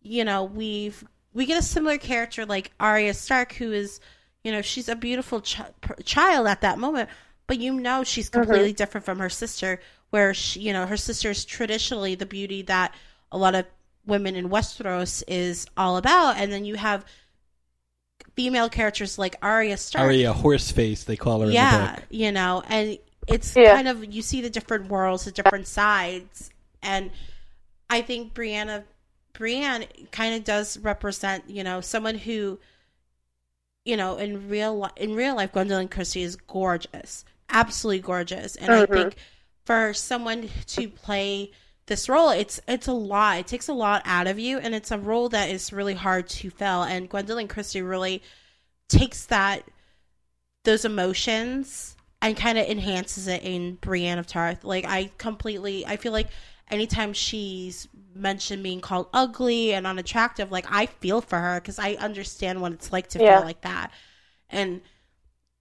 Speaker 2: you know, we've we get a similar character like Arya Stark, who is, you know, she's a beautiful ch- child at that moment, but you know she's mm-hmm. completely different from her sister, where she, you know, her sister is traditionally the beauty that a lot of women in Westeros is all about, and then you have female characters like Arya Stark,
Speaker 1: Arya Horseface, they call her in the
Speaker 2: yeah,
Speaker 1: book.
Speaker 2: you know, and it's
Speaker 4: Yeah.
Speaker 2: kind of you see the different worlds, the different sides, and I think Brianna, Brienne kind of does represent, you know, someone who, you know, in real li- in real life, Gwendoline Christie is gorgeous, absolutely gorgeous, and I
Speaker 4: Mhm.
Speaker 2: think for someone to play this role, it's it's a lot. It takes a lot out of you, and it's a role that is really hard to fill. And Gwendoline Christie really takes that those emotions and kind of enhances it in Brienne of Tarth. Like I completely, I feel like anytime she's mentioned being called ugly and unattractive, like I feel for her because I understand what it's like to
Speaker 4: Yeah.
Speaker 2: feel like that, and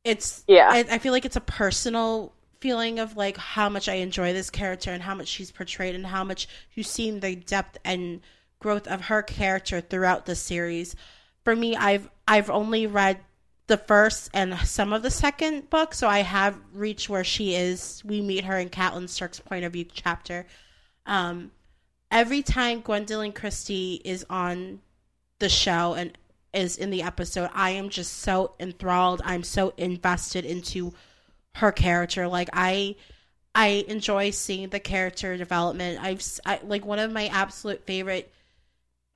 Speaker 2: it's
Speaker 4: Yeah.
Speaker 2: I, I feel like it's a personal feeling of like how much I enjoy this character and how much she's portrayed and how much you've seen the depth and growth of her character throughout the series. For me, I've I've only read the first and some of the second book, so I have reached where she is. We meet her in Catelyn Stark's point of view chapter. Um, every time Gwendoline Christie is on the show and is in the episode, I am just so enthralled. I'm so invested into her character. Like I, I enjoy seeing the character development. I've I, like one of my absolute favorite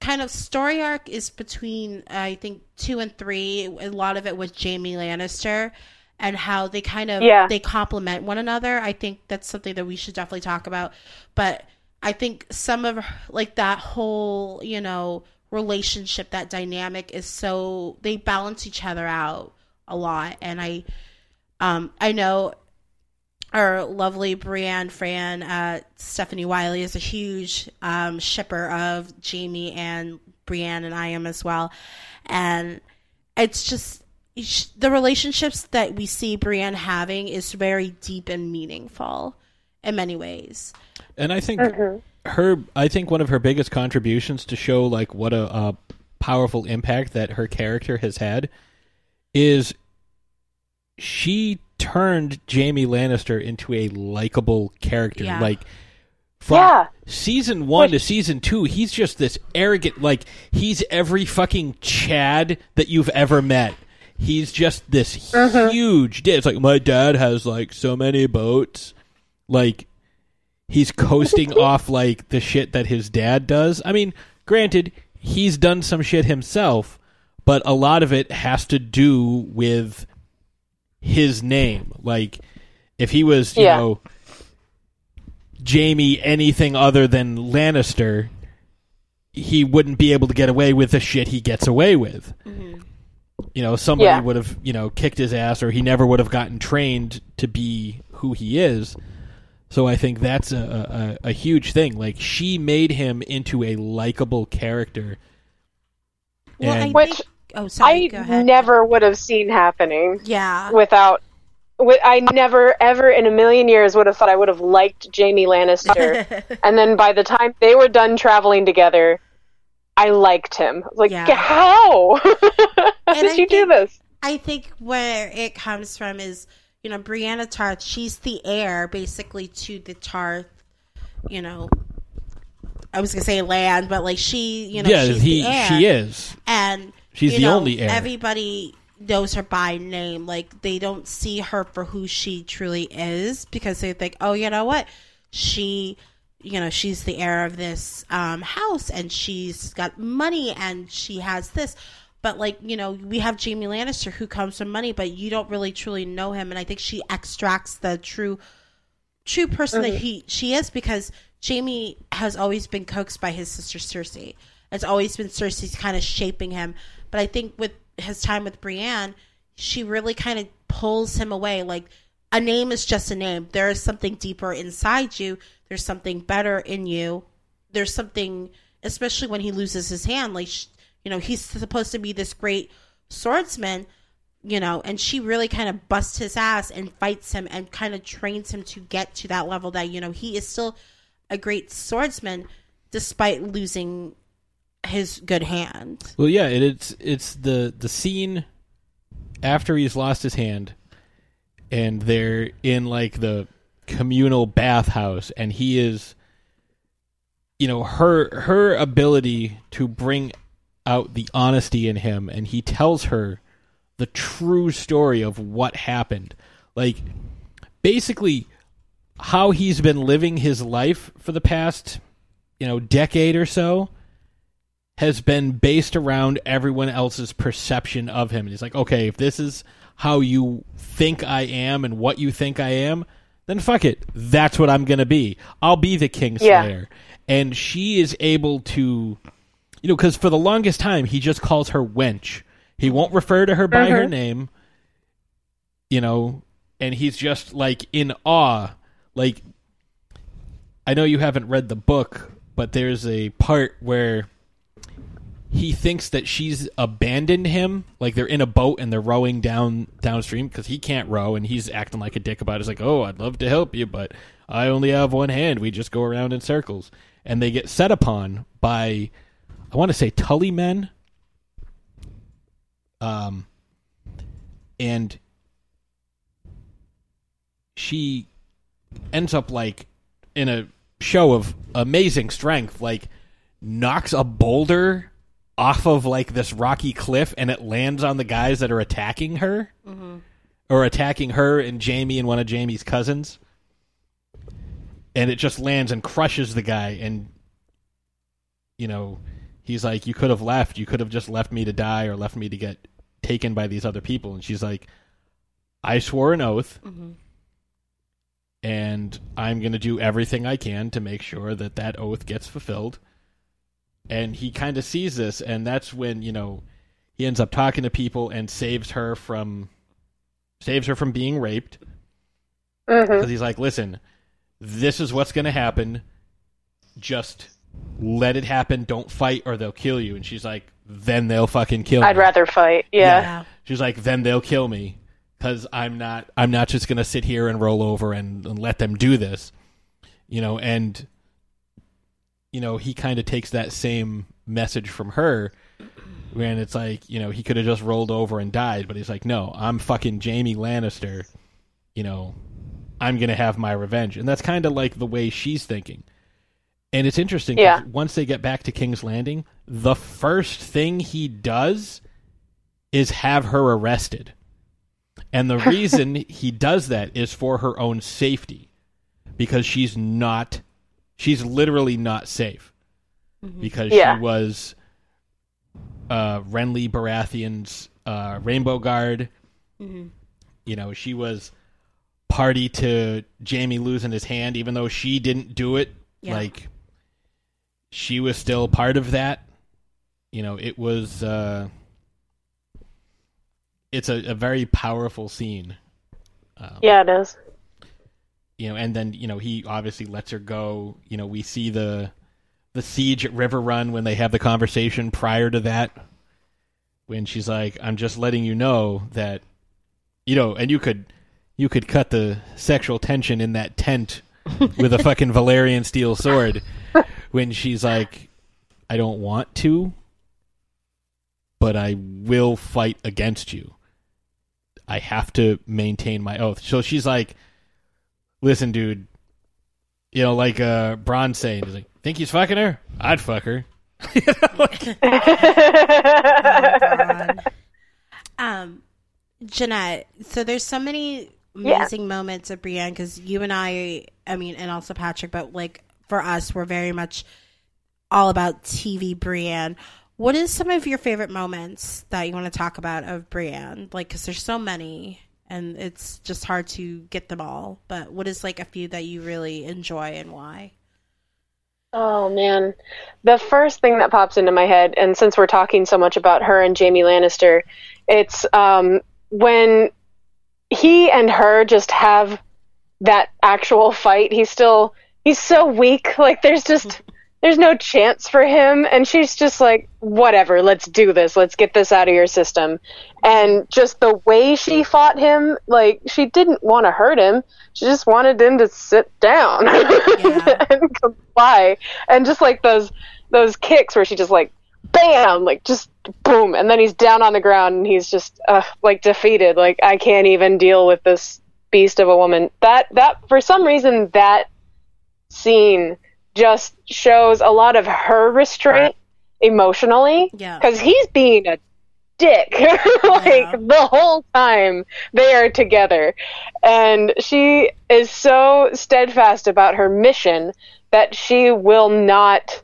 Speaker 2: kind of story arc is between I think two and three. A lot of it with Jaime Lannister and how they kind of
Speaker 4: Yeah.
Speaker 2: they complement one another. I think that's something that we should definitely talk about. But I think some of like that whole you know relationship, that dynamic is so they balance each other out a lot, and I um I know our lovely Brienne Fran, uh, Stephanie Wiley is a huge um, shipper of Jaime and Brienne, and I am as well. And it's just the relationships that we see Brienne having is very deep and meaningful in many ways.
Speaker 1: And I think
Speaker 4: Mhm.
Speaker 1: her I think one of her biggest contributions to show like what a, a powerful impact that her character has had is she turned Jaime Lannister into a likable character.
Speaker 2: Yeah.
Speaker 1: Like from
Speaker 4: Yeah.
Speaker 1: season one to season two, he's just this arrogant like he's every fucking Chad that you've ever met. He's just this huge dick. It's like my dad has like so many boats. Like he's coasting [laughs] off like the shit that his dad does. I mean, granted, he's done some shit himself, but a lot of it has to do with his name. Like if he was, you
Speaker 4: Yeah.
Speaker 1: know, Jaime anything other than Lannister, he wouldn't be able to get away with the shit he gets away with. Mm-hmm. You know, somebody
Speaker 4: Yeah.
Speaker 1: would have, you know, kicked his ass or he never would have gotten trained to be who he is. So I think that's a, a, a huge thing. Like she made him into a likable character.
Speaker 2: Well, I
Speaker 1: And-
Speaker 4: Which
Speaker 2: Oh, sorry. go
Speaker 4: I
Speaker 2: ahead.
Speaker 4: never would have seen happening
Speaker 2: yeah.
Speaker 4: without. With, I never, ever in a million years would have thought I would have liked Jaime Lannister. [laughs] and then by the time they were done traveling together, I liked him. Like,
Speaker 2: Yeah. [laughs]
Speaker 4: how? [laughs] how did
Speaker 2: I
Speaker 4: you do this?
Speaker 2: I think where it comes from is, you know, Brianna Tarth, she's the heir basically to the Tarth, you know, I was to say land, but like she, you know,
Speaker 1: yeah, he she is.
Speaker 2: And
Speaker 1: She's the
Speaker 2: know,
Speaker 1: only heir.
Speaker 2: Everybody knows her by name. Like they don't see her for who she truly is because they think, oh, you know what, she, you know, she's the heir of this um, house and she's got money and she has this. But like you know, we have Jaime Lannister who comes from money, but you don't really truly know him, and I think she extracts the true true person that mm-hmm. he she is because Jaime has always been coaxed by his sister Cersei. It's always been Cersei's kind of shaping him. But I think with his time with Brienne, she really kind of pulls him away. Like a name is just a name. There is something deeper inside you. There's something better in you. There's something, especially when he loses his hand. Like sh- you know, he's supposed to be this great swordsman you know, and she really kind of busts his ass and fights him and kind of trains him to get to that level that, you know, he is still a great swordsman despite losing his good hand.
Speaker 1: Well, yeah, it, it's it's the the scene after he's lost his hand, and they're in like the communal bathhouse, and he is, you know, her her ability to bring out the honesty in him, and he tells her the true story of what happened, like basically how he's been living his life for the past, you know, decade or so has been based around everyone else's perception of him. And he's like, okay, if this is how you think I am and what you think I am, then fuck it. That's what I'm going to be. I'll be the Kingslayer.
Speaker 4: Yeah.
Speaker 1: And she is able to, you know, because for the longest time, he just calls her wench. He won't refer to her by her uh-huh. name, you know, and he's just like in awe. Like, I know you haven't read the book, but there's a part where he thinks that she's abandoned him. Like they're in a boat and they're rowing down downstream because he can't row and he's acting like a dick about it. He's like oh i'd love to help you but i only have one hand. We just go around in circles. And they get set upon by i want to say tully men. Um and she ends up like in a show of amazing strength like knocks a boulder off of like this rocky cliff and it lands on the guys that are attacking her. Or attacking her and Jaime and one of Jaime's cousins. And it just lands and crushes the guy and you know he's like you could have left. You could have just left me to die or left me to get taken by these other people. And she's like I swore an oath and I'm going to do everything I can to make sure that that oath gets fulfilled. And he kind of sees this and that's when you know he ends up talking to people and saves her from saves her from being raped.
Speaker 4: Mm-hmm.
Speaker 1: Because he's like listen this is what's going to happen. Just let it happen don't fight or they'll kill you. And she's like then they'll fucking kill
Speaker 4: I'd
Speaker 1: me.
Speaker 4: rather fight. Yeah.
Speaker 1: she's like then they'll kill me because i'm not i'm not just going to sit here and roll over and, and let them do this you know and you know he kind of takes that same message from her when it's like you know he could have just rolled over and died but he's like no i'm fucking jaime lannister you know i'm gonna have my revenge. And that's kind of like the way she's thinking and it's interesting.
Speaker 4: Yeah.
Speaker 1: once they get back to king's landing the first thing he does is have her arrested and the [laughs] reason he does that is for her own safety because she's not she's literally not safe because
Speaker 4: Yeah.
Speaker 1: she was uh Renly Baratheon's uh Rainbow Guard. You know, she was party to Jaime losing his hand even though she didn't do it.
Speaker 2: Yeah.
Speaker 1: Like she was still part of that. You know, it was uh it's a, a very powerful scene. Um,
Speaker 4: Yeah, it is.
Speaker 1: you know, and then you know he obviously lets her go. You know, we see the the siege at Riverrun when they have the conversation prior to that, when she's like, "I'm just letting you know that, you know," and you could you could cut the sexual tension in that tent [laughs] with a fucking Valyrian steel sword when she's like, "I don't want to, but I will fight against you. I have to maintain my oath." So she's like, "Listen, dude." You know, like uh, Bronn saying, he's like, "Think he's fucking her? I'd fuck her." You know, like-
Speaker 2: God. Um, Jeanette, so there's so many
Speaker 4: Yeah.
Speaker 2: amazing moments of Brienne because you and I, I mean, and also Patrick, but like for us, we're very much all about TV Brienne. What is some of your favorite moments that you want to talk about of Brienne? Like, because there's so many, and it's just hard to get them all. But what is like a few that you really enjoy and why?
Speaker 4: Oh man. The first thing that pops into my head, and since we're talking so much about her and Jaime Lannister, it's um, when he and her just have that actual fight. He's still he's so weak. [laughs] Like there's just [laughs] there's no chance for him and she's just like whatever, let's do this. Let's get this out of your system. And just the way she fought him, like she didn't want to hurt him. She just wanted him to sit down [laughs]
Speaker 2: Yeah.
Speaker 4: and comply. And just like those those kicks where she just like bam, like just boom, and then he's down on the ground and he's just uh, like defeated. Like I can't even deal with this beast of a woman. That that for some reason that scene just shows a lot of her restraint emotionally
Speaker 2: Yeah.
Speaker 4: because he's being a dick [laughs] like
Speaker 2: Yeah.
Speaker 4: the whole time they are together and she is so steadfast about her mission that she will not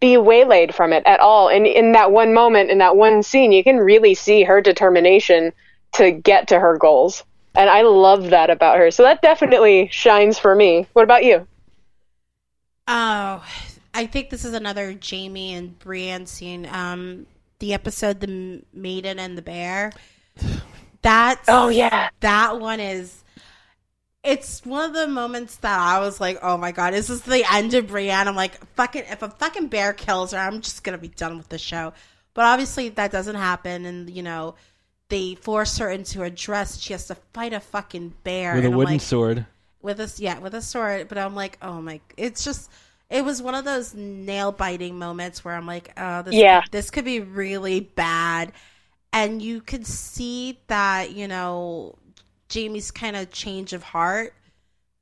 Speaker 4: be waylaid from it at all and in that one moment in that one scene you can really see her determination to get to her goals and i love that about her so that definitely shines for me what about you
Speaker 2: Oh, I think this is another Jaime and Brienne scene. Um, the episode "The Maiden and the Bear." That
Speaker 4: oh yeah
Speaker 2: that one is. It's one of the moments that I was like, "Oh my god, is this the end of Brienne?" I'm like, "Fucking, if a fucking bear kills her, I'm just gonna be done with the show." But obviously, that doesn't happen, and you know, they force her into a dress. She has to fight a fucking bear.
Speaker 1: With a wooden
Speaker 2: like,
Speaker 1: sword.
Speaker 2: with a yeah with a sword. But i'm like oh my it's just it was one of those nail biting moments where i'm like oh this
Speaker 4: Yeah.
Speaker 2: this could be really bad. And you could see that you know jaime's kind of change of heart.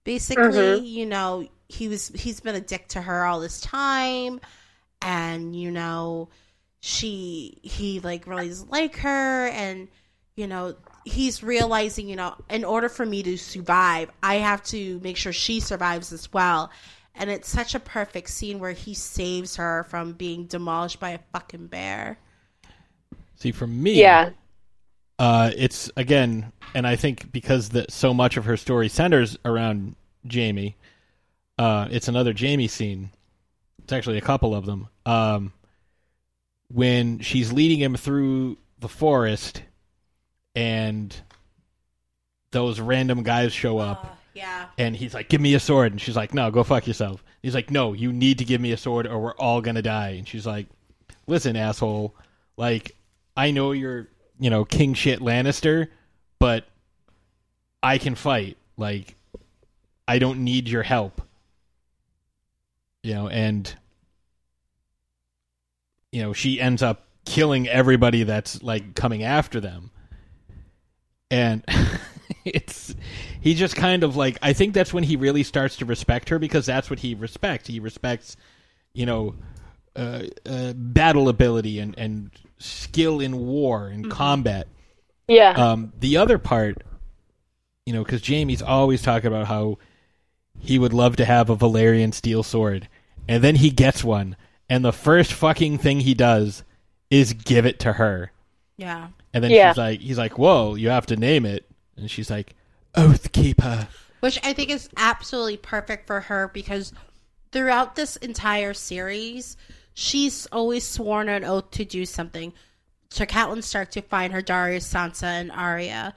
Speaker 2: Basically mm-hmm. you know he was he's been a dick to her all this time. And you know she he like really doesn't like her. And you know he's realizing you know in order for me to survive i have to make sure she survives as well and it's such a perfect scene where he saves her from being demolished by a fucking bear
Speaker 1: See, for me,
Speaker 4: yeah
Speaker 1: uh, it's again, and I think because that so much of her story centers around Jaime, uh, it's another Jaime scene. It's actually a couple of them. Um, when she's leading him through the forest, and those random guys show uh, up,
Speaker 2: yeah
Speaker 1: and he's like, "Give me a sword," and she's like, "No, go fuck yourself." He's like, "No, you need to give me a sword, or we're all gonna die." And she's like, "Listen, asshole, like I know you're, you know, king shit Lannister, but I can fight. Like, I don't need your help." You know, and you know, she ends up killing everybody that's like coming after them. And [laughs] it's he just kind of like I think that's when he really starts to respect her because that's what he respects. He respects, you know, uh, uh, battle ability and and skill in war and combat.
Speaker 4: yeah
Speaker 1: Um, the other part, you know, because Jaime's always talking about how he would love to have a Valyrian steel sword, and then he gets one, and the first fucking thing he does is give it to her.
Speaker 2: Yeah
Speaker 1: And then
Speaker 4: Yeah.
Speaker 1: she's like, he's like, whoa, you have to name it. And she's like, Oathkeeper.
Speaker 2: which I think is absolutely perfect for her because throughout this entire series, she's always sworn an oath to do something. So Catelyn Stark to find her Darius, Sansa, and Arya.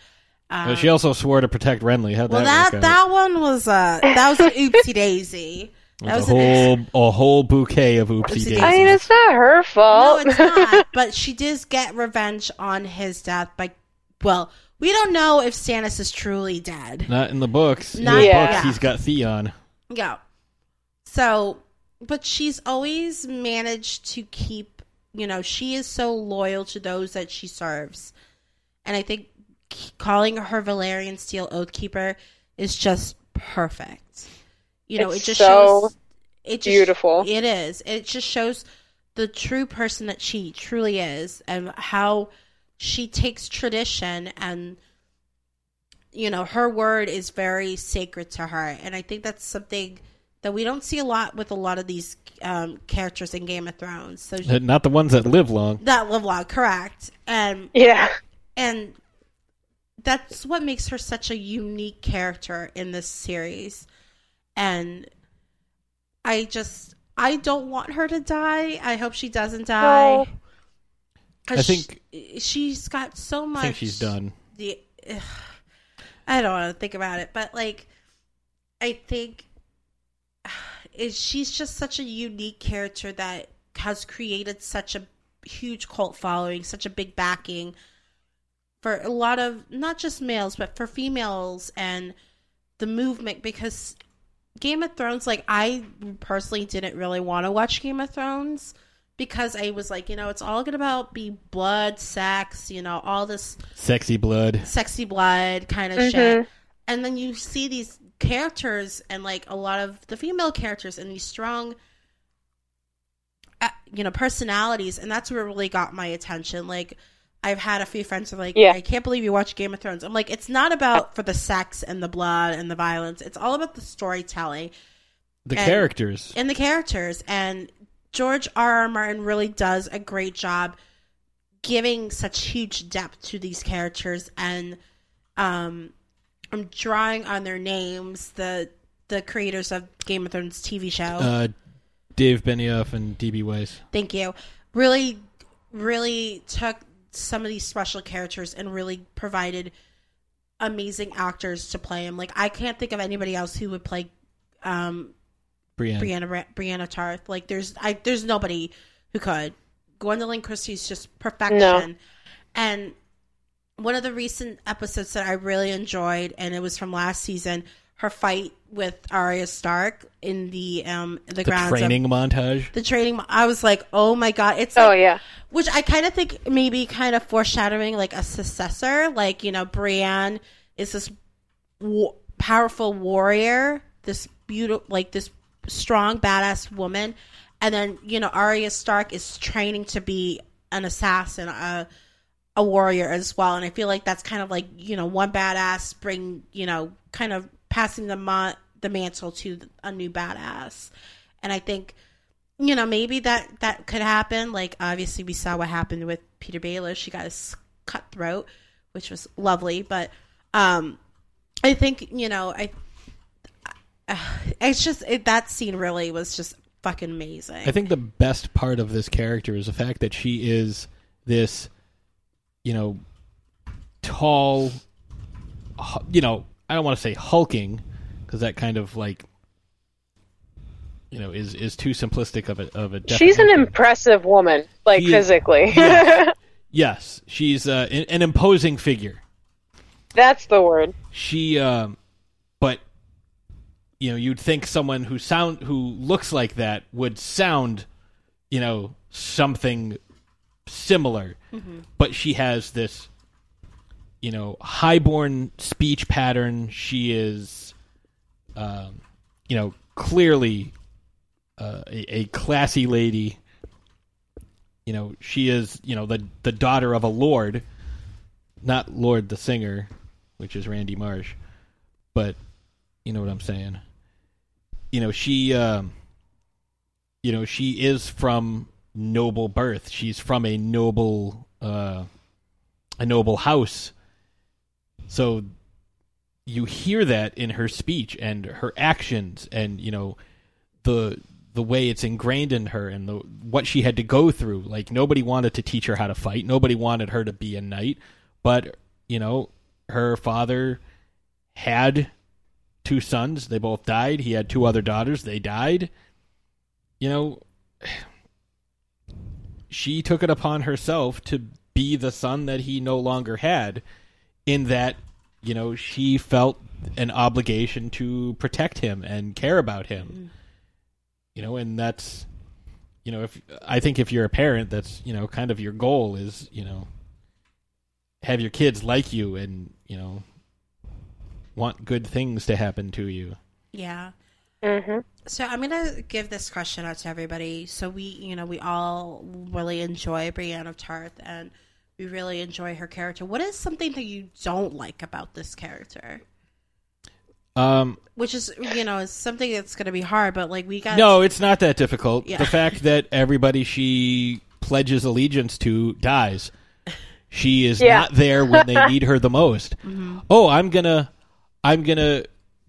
Speaker 1: Uh, she also swore to protect Renly. How'd
Speaker 2: Well,
Speaker 1: that,
Speaker 2: that that one was uh that was an oopsie daisy. That was
Speaker 1: a
Speaker 2: an
Speaker 1: whole a whole bouquet of oopsie
Speaker 2: Oopsie
Speaker 1: daisies.
Speaker 2: daisies.
Speaker 4: I mean, it's not her fault.
Speaker 2: No,
Speaker 4: fault.
Speaker 2: it's not. [laughs] but she does get revenge on his death by. Well, we don't know if Stannis is truly dead.
Speaker 1: Not in the books. In
Speaker 2: Not-
Speaker 1: the
Speaker 4: Yeah.
Speaker 1: books, he's got Theon.
Speaker 2: Yeah. So, but she's always managed to keep, you know, she is so loyal to those that she serves. And I think calling her Valyrian Steel Oathkeeper is just perfect. You know,
Speaker 4: It's
Speaker 2: it just
Speaker 4: so
Speaker 2: shows it just,
Speaker 4: beautiful.
Speaker 2: It is. It just shows the true person that she truly is and how she takes tradition and you know her word is very sacred to her and i think that's something that we don't see a lot with a lot of these um, characters in game of thrones so
Speaker 1: Uh, Not the ones that live long.
Speaker 2: that live long correct and
Speaker 4: yeah.
Speaker 2: and that's what makes her such a unique character in this series and i just i don't want her to die i hope she doesn't die
Speaker 4: No.
Speaker 2: 'Cause
Speaker 1: I think-
Speaker 2: she, she's got so much
Speaker 1: I think she's done.
Speaker 2: the ugh, I don't want to think about it, but like I think [sighs] is she's just such a unique character that has created such a huge cult following, such a big backing for a lot of not just males but for females and the movement because Game of Thrones like I personally didn't really want to watch Game of Thrones because I was like, you know, it's all going to be blood, sex, you know, all this
Speaker 1: Sexy blood.
Speaker 2: sexy blood kind of
Speaker 4: Mhm.
Speaker 2: shit. And then you see these characters and like a lot of the female characters and these strong uh, you know personalities and that's what really got my attention like I've had a few friends who are like,
Speaker 4: Yeah.
Speaker 2: I can't believe you watch Game of Thrones. I'm like, it's not about for the sex and the blood and the violence. It's all about the storytelling
Speaker 1: The
Speaker 2: And-
Speaker 1: characters.
Speaker 2: and the characters. And George R. R. Martin really does a great job giving such huge depth to these characters and um I'm drawing on their names, the the creators of Game of Thrones TV show.
Speaker 1: Uh, Dave Benioff and DB Weiss.
Speaker 2: Thank you. Really really took some of these special characters and really provided amazing actors to play them. Like I can't think of anybody else who would play um
Speaker 1: Brienne.
Speaker 2: Brianna Ra- Brianna Tarth. Like there's I there's nobody who could. Gwendoline Christie's just perfection.
Speaker 4: No.
Speaker 2: And one of the recent episodes that I really enjoyed, and it was from last season, her fight with Arya Stark in the um the,
Speaker 1: The
Speaker 2: grounds
Speaker 1: training
Speaker 2: of
Speaker 1: montage.
Speaker 2: the training. I was like, oh my god, it's
Speaker 4: Oh yeah.
Speaker 2: which I kind of think maybe kind of foreshadowing like a successor. Like you know, Brienne is this wa- powerful warrior, this beautiful, like this strong, badass woman, and then you know, Arya Stark is training to be an assassin, a a warrior as well. And I feel like that's kind of like you know, one badass bring you know, kind of passing the ma- the mantle to a new badass. And I think you know, maybe that that could happen. Like obviously we saw what happened with Petyr Baelish. She got his cutthroat, which was lovely. But um, I think you know, I [sighs] it's just it, that scene really was just fucking amazing.
Speaker 1: I think the best part of this character is the fact that she is this, you know, tall, you know, I don't want to say hulking because that kind of like, you know, is is too simplistic of a of a.
Speaker 4: She's an impressive woman, like
Speaker 1: She-
Speaker 4: physically.
Speaker 1: Yes. [laughs] yes, she's uh, an, an imposing figure.
Speaker 4: That's the word.
Speaker 1: she um but you know you'd think someone who sound who looks like that would sound you know something similar but she has this you know highborn speech pattern she is um you know clearly uh, a, a classy lady you know she is you know the the daughter of a lord not Lorde the singer, which is Randy Marsh, but you know what I'm saying. You know she, um, you know she is from noble birth. She's from a noble, uh, a noble house. So you hear that in her speech and her actions, and you know the the way it's ingrained in her and the what she had to go through. Like nobody wanted to teach her how to fight. Nobody wanted her to be a knight but you know her father had two sons. They both died. He had two other daughters. They died. You know, [sighs] she took it upon herself to be the son that he no longer had, in that, you know, she felt an obligation to protect him and care about him. You know, and that's, you know, if I think if you're a parent, that's, you know, kind of your goal is, you know, have your kids like you and, you know, want good things to happen to you.
Speaker 2: Yeah.
Speaker 4: hmm
Speaker 2: So I'm gonna give this question out to everybody. So we, you know, we all really enjoy Brienne of Tarth, and we really enjoy her character. What is something that you don't like about this character?
Speaker 1: Um,
Speaker 2: Which is, you know, is something that's gonna be hard. But like we got
Speaker 1: no, it's not that difficult.
Speaker 2: Yeah.
Speaker 1: The fact [laughs] that everybody she pledges allegiance to dies. She is
Speaker 4: Yeah.
Speaker 1: not there when they [laughs] need her the most. Oh, I'm gonna, I'm gonna.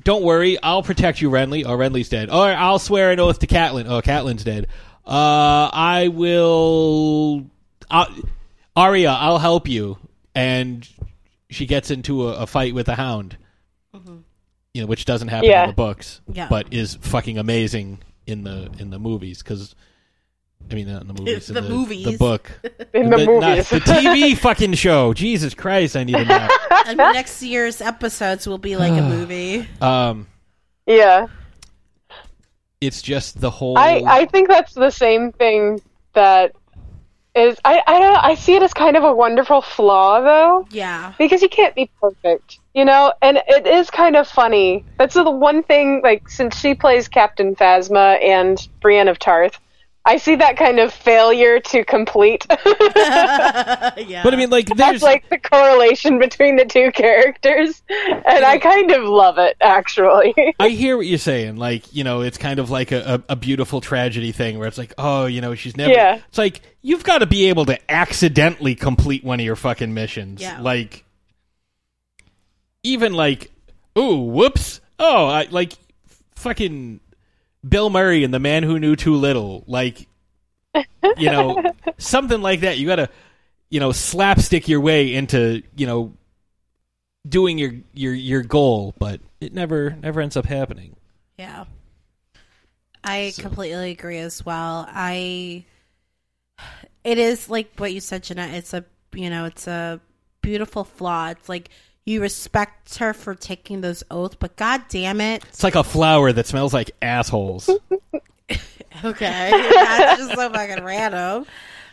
Speaker 1: Don't worry, I'll protect you, Renly. Oh, Renly's dead. Or I'll swear an oath to Catelyn. Oh, Catelyn's dead. Uh, I will. I'll, Arya, I'll help you. And she gets into a, a fight with a hound. You know, which doesn't happen
Speaker 4: Yeah.
Speaker 1: in the books,
Speaker 2: Yeah.
Speaker 1: but is fucking amazing in the in the movies because. I mean, not in the movies. in
Speaker 2: The
Speaker 1: the,
Speaker 2: movies.
Speaker 1: the book, [laughs]
Speaker 4: In the,
Speaker 1: not-
Speaker 4: movies.
Speaker 1: the TV [laughs] fucking show. Jesus Christ, I need a nap. [laughs]
Speaker 2: and next year's episodes will be like a [sighs] movie.
Speaker 1: Um,
Speaker 4: yeah.
Speaker 1: it's just the whole.
Speaker 4: I, I think that's the same thing that is I, I don't I see it as kind of a wonderful flaw though.
Speaker 2: Yeah.
Speaker 4: because you can't be perfect you know? And it is kind of funny. That's the one thing like since she plays Captain Phasma and Brienne of Tarth I see that kind of failure to complete [laughs]
Speaker 2: yeah.
Speaker 1: but I mean, like, there's
Speaker 4: that's like the correlation between the two characters and I kind of love it actually
Speaker 1: I hear what you're saying. Like, you know, it's kind of like a, a, a beautiful tragedy thing where it's like, oh, you know, she's never.
Speaker 4: Yeah.
Speaker 1: It's like you've got to be able to accidentally complete one of your fucking missions.
Speaker 2: Yeah.
Speaker 1: Like, even like, ooh, whoops. Oh, I like fucking Bill Murray and the Man Who Knew Too Little. Like, you know, [laughs] something like that. You got to, you know, slapstick your way into, you know, doing your your your goal, but it never never ends up happening.
Speaker 2: Yeah. I completely agree as well. I it is like what you said, Jeanette, it's a you know, it's a beautiful flaw. It's like you respect her for taking those oaths, but god damn it.
Speaker 1: It's like a flower that smells like assholes. [laughs]
Speaker 2: Okay. That's just so fucking random.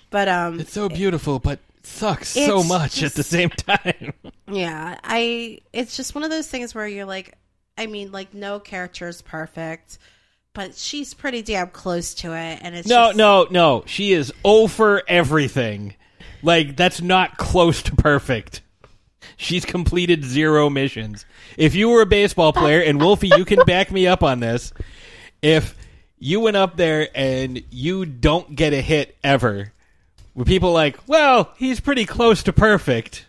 Speaker 2: But um
Speaker 1: it's so beautiful, but sucks so
Speaker 2: It's
Speaker 1: much at the same time. [laughs]
Speaker 2: Yeah, I. It's just one of those things where you're like, I mean, like no character is perfect, but she's pretty damn close to it, and it's
Speaker 1: no,
Speaker 2: just,
Speaker 1: no, no. She is over everything. Like that's not close to perfect. She's completed zero missions. If you were a baseball player, and Wolfie, you can back me up on this. If you went up there and you don't get a hit ever, were people like, "Well, he's pretty close to perfect,"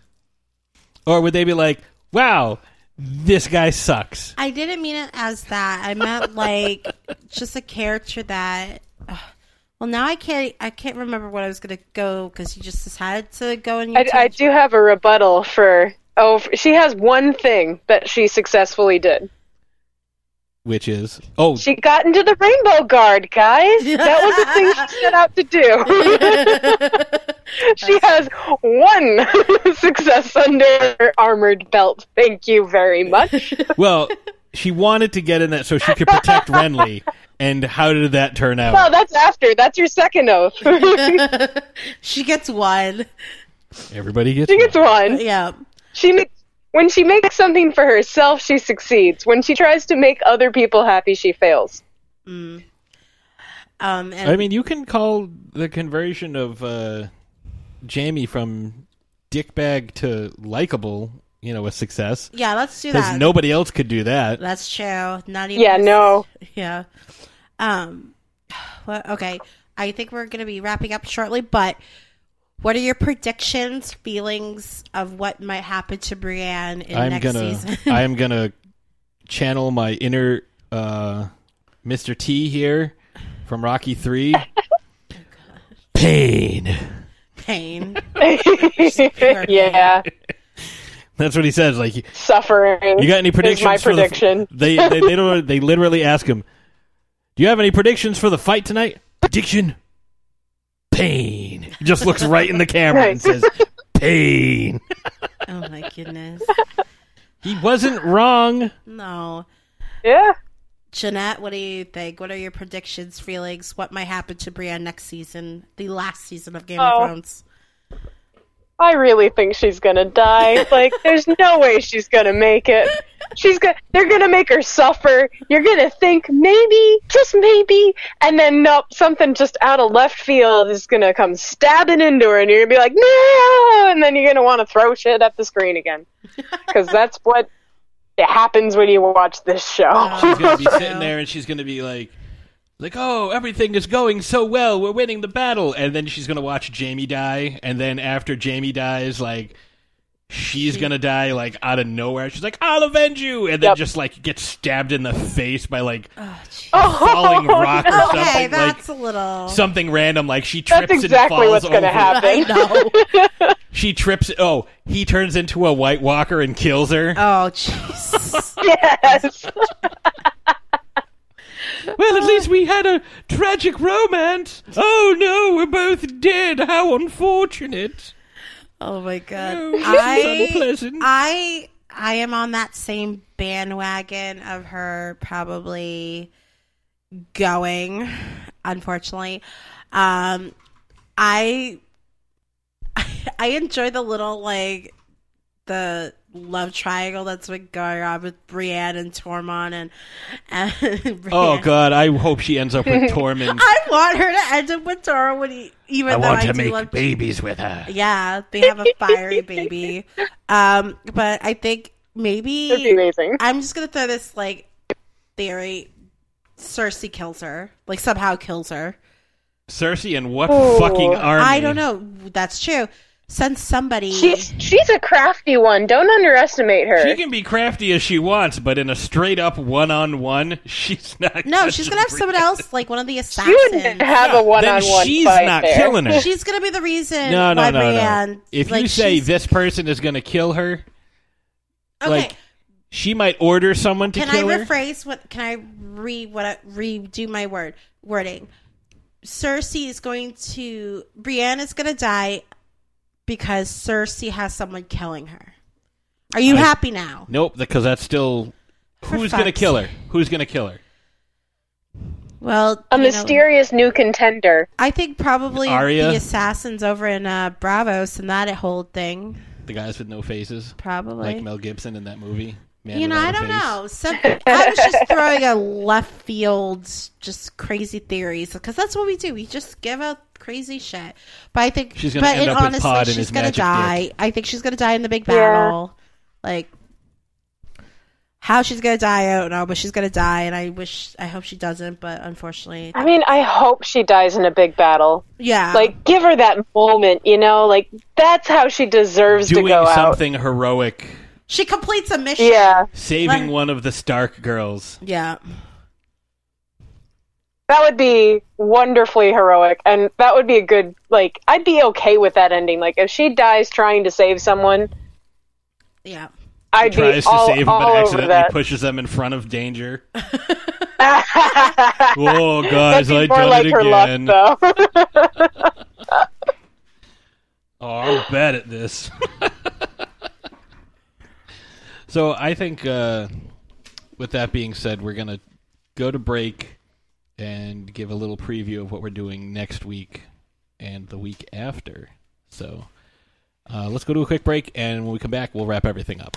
Speaker 1: or would they be like, "Wow, this guy sucks"?
Speaker 2: I didn't mean it as that. I meant like just a character that. ugh. Well, now I can't. I can't remember what I was gonna go because you just decided to go and.
Speaker 4: I, I do have a rebuttal for oh she has one thing that she successfully did
Speaker 1: Which is, oh,
Speaker 4: She got into the Rainbow Guard, guys. That was the thing she set out to do. [laughs] she has one [laughs] success under her armored belt. Thank you very much.
Speaker 1: well, she wanted to get in that so she could protect [laughs] Renly. And how did that turn out?
Speaker 4: No, that's after. That's your second oath. [laughs] [laughs]
Speaker 2: she gets one.
Speaker 1: Everybody gets.
Speaker 4: she gets one.
Speaker 2: Yeah.
Speaker 4: She makes when she makes something for herself, she succeeds. When she tries to make other people happy, she fails.
Speaker 2: Um. And
Speaker 1: I mean, you can call the conversion of uh, Jaime from dickbag to likable, you know, with success.
Speaker 2: yeah, let's do
Speaker 1: Because
Speaker 2: that.
Speaker 1: nobody else could do that.
Speaker 2: That's true. Not even.
Speaker 4: Yeah, no. [laughs]
Speaker 2: Yeah. Um. [sighs] Well, okay. I think we're going to be wrapping up shortly, but what are your predictions, feelings of what might happen to Brienne in
Speaker 1: I'm
Speaker 2: next
Speaker 1: gonna,
Speaker 2: season? [laughs]
Speaker 1: I am [laughs] gonna channel my inner uh, Mr. T here from Rocky Three. Pain.
Speaker 2: Pain.
Speaker 4: yeah.
Speaker 1: That's what he says. Like,
Speaker 4: suffering.
Speaker 1: you got any predictions?
Speaker 4: Is my
Speaker 1: for the-
Speaker 4: prediction.
Speaker 1: they, they they [laughs] don't. They literally ask him, "Do you have any predictions for the fight tonight?" Prediction. Pain. He just looks right in the camera and [laughs] says, "Pain."
Speaker 2: Oh my goodness.
Speaker 1: He wasn't wrong.
Speaker 2: No.
Speaker 4: yeah.
Speaker 2: Jeanette, what do you think? What are your predictions, feelings? What might happen to Brienne next season, the last season of Game
Speaker 4: Oh.
Speaker 2: of Thrones?
Speaker 4: I really think she's gonna die. [laughs] Like, there's no way she's gonna make it. She's gonna. They're gonna make her suffer. You're gonna think maybe, just maybe, and then nope, something just out of left field is gonna come stabbing into her, and you're gonna be like, no, and then you're gonna want to throw shit at the screen again, [laughs] because that's what it happens when you watch this show.
Speaker 1: She's gonna be sitting [laughs] there and she's gonna be like, like, oh, everything is going so well. We're winning the battle, and then she's gonna watch Jaime die, and then after Jaime dies, like. She's gonna die like out of nowhere. She's like, "I'll avenge you," and then
Speaker 4: Yep.
Speaker 1: just like gets stabbed in the face by like
Speaker 2: Oh, jeez.
Speaker 1: falling oh, rock or something.
Speaker 2: okay,
Speaker 1: like
Speaker 2: that's a little.
Speaker 1: something random. Like she trips
Speaker 4: That's exactly
Speaker 1: and falls
Speaker 4: what's gonna
Speaker 1: over.
Speaker 4: happen.
Speaker 2: I know. [laughs]
Speaker 1: She trips. Oh, he turns into a White Walker and kills her.
Speaker 2: Oh, jeez. [laughs]
Speaker 4: yes.
Speaker 1: Well, at least we had a tragic romance. Oh no, we're both dead. How unfortunate.
Speaker 2: Oh my god.
Speaker 1: Oh,
Speaker 2: I
Speaker 1: unpleasant.
Speaker 2: I I am on that same bandwagon of her probably going, unfortunately. Um I [laughs] I enjoy the little like the love triangle that's been going on with Brienne and Tormund and, and [laughs]
Speaker 1: Oh god, I hope she ends up with [laughs] Tormund.
Speaker 2: I want her to end up with Tormund, even
Speaker 1: I
Speaker 2: though
Speaker 1: want
Speaker 2: I
Speaker 1: to
Speaker 2: do
Speaker 1: make
Speaker 2: love
Speaker 1: babies with her.
Speaker 2: yeah, they have a fiery baby. Um, but I think
Speaker 4: It'd be
Speaker 2: maybe
Speaker 4: amazing.
Speaker 2: I'm just gonna throw this like theory. Cersei kills her, like somehow kills her.
Speaker 1: Cersei and what
Speaker 4: Ooh.
Speaker 1: fucking army?
Speaker 2: I don't know. That's true. Send somebody.
Speaker 4: She's she's a crafty one. Don't underestimate her.
Speaker 1: She can be crafty as she wants, but in a straight up one on one, she's not.
Speaker 2: no, she's gonna have someone else, like one of the [laughs]
Speaker 4: She
Speaker 2: assassins.
Speaker 4: wouldn't have a one on
Speaker 1: Then
Speaker 4: one
Speaker 1: she's
Speaker 4: fight
Speaker 1: not
Speaker 4: there.
Speaker 1: killing her.
Speaker 2: She's gonna be the reason.
Speaker 1: No, no,
Speaker 2: why
Speaker 1: no, no.
Speaker 2: Brienne,
Speaker 1: If
Speaker 2: like,
Speaker 1: you say
Speaker 2: she's-
Speaker 1: this person is going to kill her,
Speaker 2: okay,
Speaker 1: like she might order someone to
Speaker 2: can I
Speaker 1: kill her.
Speaker 2: Can I rephrase what? Can I re what? I, redo my word wording? Cersei is going to Brienne is going to die because Cersei has someone killing her. Are you
Speaker 1: I-
Speaker 2: happy now?
Speaker 1: Nope, because that's still
Speaker 2: For
Speaker 1: who's going to kill her. Who's going to kill her?
Speaker 2: Well,
Speaker 4: A
Speaker 2: you know,
Speaker 4: mysterious new contender.
Speaker 2: I think probably
Speaker 1: Arya?
Speaker 2: the assassins over in uh, Braavos and that whole thing.
Speaker 1: The guys with no faces,
Speaker 2: Probably.
Speaker 1: like Mel Gibson in that movie. Man
Speaker 2: you know, I don't
Speaker 1: Face.
Speaker 2: know. Some, [laughs] I was just throwing a left field, just crazy theories because that's what we do. We just give out crazy shit. But I think
Speaker 1: She's gonna
Speaker 2: but
Speaker 1: end
Speaker 2: in-
Speaker 1: up with
Speaker 2: honestly,
Speaker 1: Pod and
Speaker 2: she's gonna die.
Speaker 1: dick.
Speaker 2: I think she's gonna die in the big
Speaker 4: Yeah.
Speaker 2: battle. Like how she's gonna die, I don't know, but she's gonna die, and I wish, I hope she doesn't. But unfortunately,
Speaker 4: I mean, I hope she dies in a big battle.
Speaker 2: yeah,
Speaker 4: Like, give her that moment, you know? Like, that's how she deserves to
Speaker 1: Doing
Speaker 4: go out.
Speaker 1: something heroic,
Speaker 2: she completes a mission.
Speaker 4: Yeah.
Speaker 1: saving
Speaker 2: Let-
Speaker 1: one of the Stark girls.
Speaker 2: yeah.
Speaker 4: That would be wonderfully heroic, and that would be a good, like, I'd be okay with that ending. Like, if she dies trying to save someone,
Speaker 2: Yeah.
Speaker 4: I'd be
Speaker 1: Tries to
Speaker 4: all,
Speaker 1: save him,
Speaker 4: all
Speaker 1: but
Speaker 4: over
Speaker 1: accidentally
Speaker 4: that.
Speaker 1: pushes them in front of danger. [laughs] [laughs]
Speaker 4: Oh, That'd
Speaker 1: Whoa, guys, I
Speaker 4: more
Speaker 1: done
Speaker 4: like
Speaker 1: it
Speaker 4: her
Speaker 1: again.
Speaker 4: luck, though. [laughs]
Speaker 1: Oh, I'm bad at this. So I think, uh, with that being said, we're gonna go to break and give a little preview of what we're doing next week and the week after. So uh, let's go to a quick break, and when we come back, we'll wrap everything up.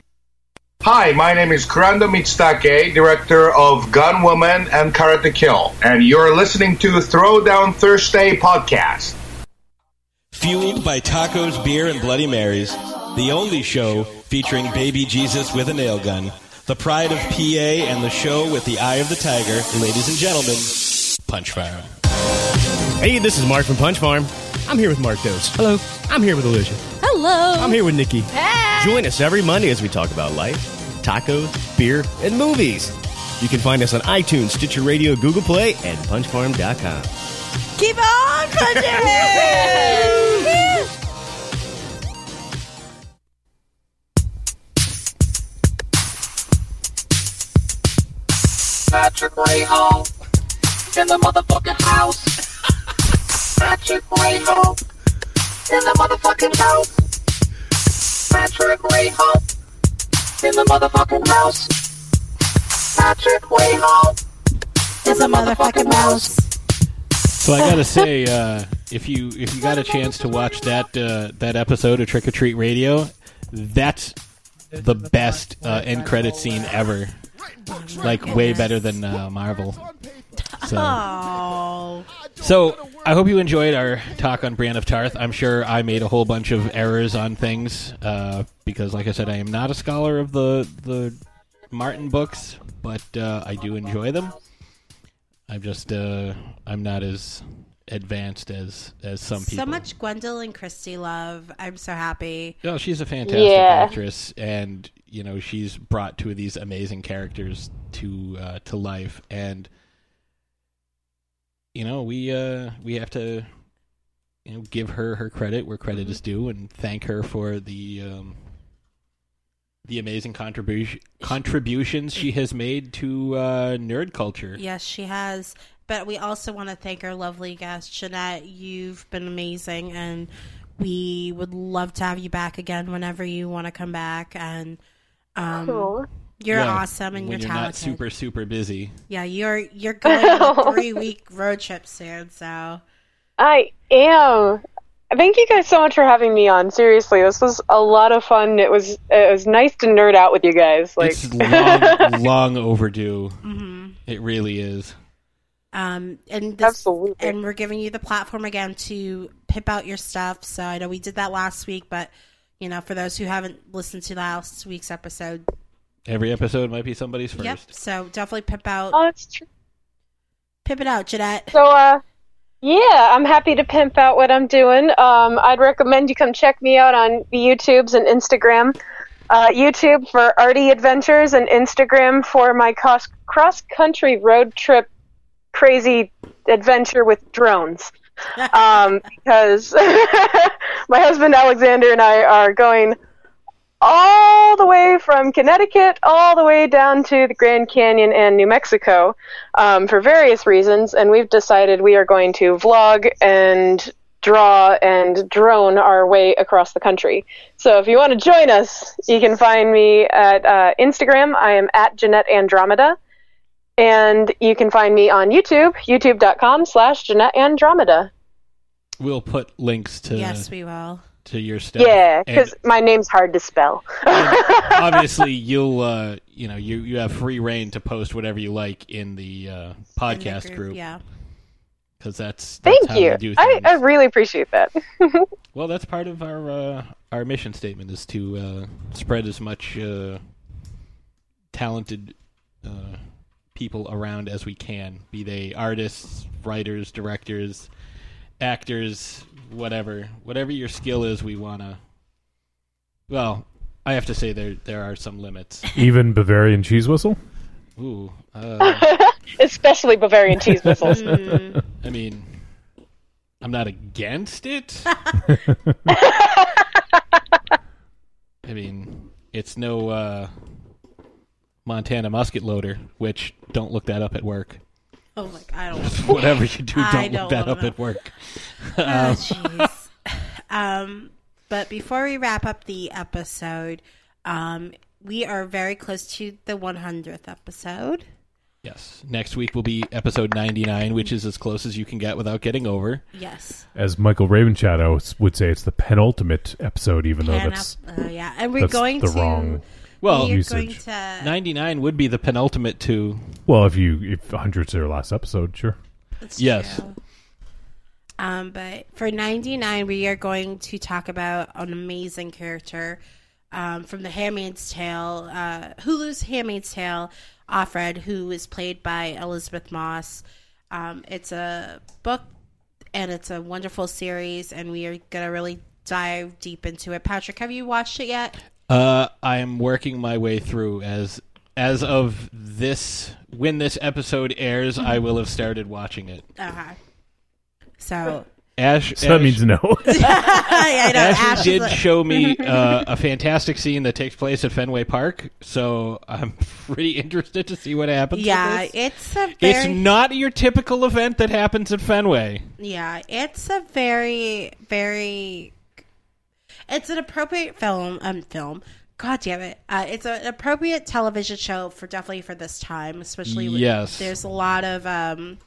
Speaker 7: Hi, my name is Kurando Mitsutake, director of Gunwoman and Karate Kill, and you're listening to Throwdown Thursday podcast.
Speaker 1: Fueled by tacos, beer, and Bloody Marys, the only show featuring baby Jesus with a nail gun, the pride of PA, and the show with the eye of the tiger, ladies and gentlemen, Punch Farm.
Speaker 8: Hey, this is Mark from Punch Farm. I'm here with Mark Dose. Hello. I'm here with Alicia.
Speaker 9: Hello.
Speaker 8: I'm here with Nikki. Join us every Monday as we talk about life, tacos, beer, and movies. You can find us on iTunes, Stitcher Radio, Google Play, and punchfarm.com.
Speaker 2: Keep on punching!
Speaker 10: Patrick Ray Hall in the motherfucking house. Patrick Ray Hall in the motherfucking house. Patrick Ray Hall in the motherfucking house. Patrick Ray Hall is a motherfucking mouse.
Speaker 1: So I gotta say, uh, if you if you got a chance to watch that uh, that episode of Trick or Treat Radio, that's the best uh, end credit scene ever. Like way better than uh, Marvel. So,
Speaker 2: Oh.
Speaker 1: so I hope you enjoyed our talk on Brienne of Tarth. I'm sure I made a whole bunch of errors on things uh, because, like I said, I am not a scholar of the the Martin books, but uh, I do enjoy them. I'm just uh, I'm not as advanced as as some people.
Speaker 2: So much Gwendoline Christie love. I'm so happy.
Speaker 1: No, she's a fantastic
Speaker 2: Yeah.
Speaker 1: actress, and you know she's brought two of these amazing characters to uh, to life, and you know we uh, we have to you know give her her credit where credit is due, and thank her for the um, the amazing contribution contributions she has made to uh, nerd culture.
Speaker 2: Yes, she has. But we also want to thank our lovely guest, Jeanette. You've been amazing, and we would love to have you back again whenever you want to come back. And um,
Speaker 4: Cool.
Speaker 2: You're
Speaker 1: Yeah,
Speaker 2: awesome, and
Speaker 1: when
Speaker 2: you're
Speaker 1: you're not
Speaker 2: talented.
Speaker 1: super super busy.
Speaker 2: Yeah, you're you're going on [laughs] a three week road trip soon. So
Speaker 4: I am. Thank you guys so much for having me on. Seriously, this was a lot of fun. It was it was nice to nerd out with you guys. Like
Speaker 1: it's long [laughs] long overdue.
Speaker 2: Mhm.
Speaker 1: It really is.
Speaker 2: Um, and this, and we're giving you the platform again to pip out your stuff. So I know we did that last week, but you know, for those who haven't listened to last week's episode,
Speaker 1: Every episode might be somebody's first.
Speaker 2: yep. So definitely pip out.
Speaker 4: Oh, that's true.
Speaker 2: Pip it out, Jeanette.
Speaker 4: So, uh, yeah, I'm happy to pimp out what I'm doing. Um, I'd recommend you come check me out on the YouTubes and Instagram. Uh, YouTube for Artie Adventures and Instagram for my cross cross country road trip crazy adventure with drones. [laughs] Um, because [laughs] my husband Alexander and I are going all the way from Connecticut all the way down to the Grand Canyon and New Mexico um, for various reasons, and we've decided we are going to vlog and draw and drone our way across the country. So if you want to join us, you can find me at uh, Instagram. I am at Jeanette Andromeda. And you can find me on YouTube, youtube.com slash Jeanette Andromeda.
Speaker 1: We'll put links to
Speaker 2: yes, we will.
Speaker 1: To your stuff.
Speaker 4: Yeah, because my name's hard to spell. [laughs]
Speaker 1: obviously you'll uh, you know you you have free reign to post whatever you like in the uh, podcast
Speaker 2: group,
Speaker 1: group.
Speaker 2: yeah.
Speaker 1: Because that's, that's
Speaker 4: Thank
Speaker 1: how
Speaker 4: you.
Speaker 1: do
Speaker 4: I. I really appreciate that. [laughs]
Speaker 1: Well, that's part of our uh, our mission statement is to uh, spread as much uh, talented uh, people around as we can, be they artists, writers, directors, actors, whatever, whatever your skill is. We wanna. Well, I have to say there there are some limits. [laughs]
Speaker 3: Even Bavarian cheese whistle.
Speaker 1: Ooh, uh, [laughs]
Speaker 4: Especially Bavarian cheese whistles. [laughs]
Speaker 1: I mean, I'm not against it. I mean, it's no uh, Montana musket loader, which don't look that up at work. [laughs]
Speaker 2: Oh my! I don't. [laughs]
Speaker 1: Whatever you do,
Speaker 2: I
Speaker 1: don't look that up
Speaker 2: know.
Speaker 1: at work.
Speaker 2: Oh, [laughs]
Speaker 1: Um,
Speaker 2: jeez. um, but before we wrap up the episode, um, we are very close to the 100th episode.
Speaker 1: yes, next week will be episode 99, which is as close as you can get without getting over.
Speaker 2: Yes.
Speaker 3: As Michael Ravenshadow would say, it's the penultimate episode, even though that's
Speaker 2: up- uh, yeah, and we're going
Speaker 3: the
Speaker 2: to.
Speaker 3: wrong
Speaker 1: Well,
Speaker 2: we are
Speaker 3: usage.
Speaker 2: going to.
Speaker 1: 99 would be the penultimate to.
Speaker 3: Well, if you if hundred's their last episode, sure.
Speaker 2: That's
Speaker 1: Yes.
Speaker 2: true. Um, but for 99, we are going to talk about an amazing character um, from The Handmaid's Tale, uh, Hulu's Handmaid's Tale, Offred, who is played by Elisabeth Moss. Um, it's a book and it's a wonderful series, and we are going to really dive deep into it. Patrick, have you watched it yet?
Speaker 1: Uh, I am working my way through as as of this when this episode airs. I will have started watching it.
Speaker 2: Uh-huh. So,
Speaker 1: Ash,
Speaker 3: So that
Speaker 1: Ash-
Speaker 3: means no. [laughs]
Speaker 2: I know,
Speaker 1: Ashley
Speaker 2: Ash
Speaker 1: did
Speaker 2: a-
Speaker 1: show me [laughs] uh, a fantastic scene that takes place at Fenway Park, so I'm [laughs] pretty interested to see what happens.
Speaker 2: yeah,
Speaker 1: this.
Speaker 2: it's a
Speaker 1: it's not your typical event that happens at Fenway.
Speaker 2: Yeah, it's a very, very. It's an appropriate film. Um, film. God damn it! Uh, it's an appropriate television show for definitely for this time, especially.
Speaker 1: Yes.
Speaker 2: There's a lot of um,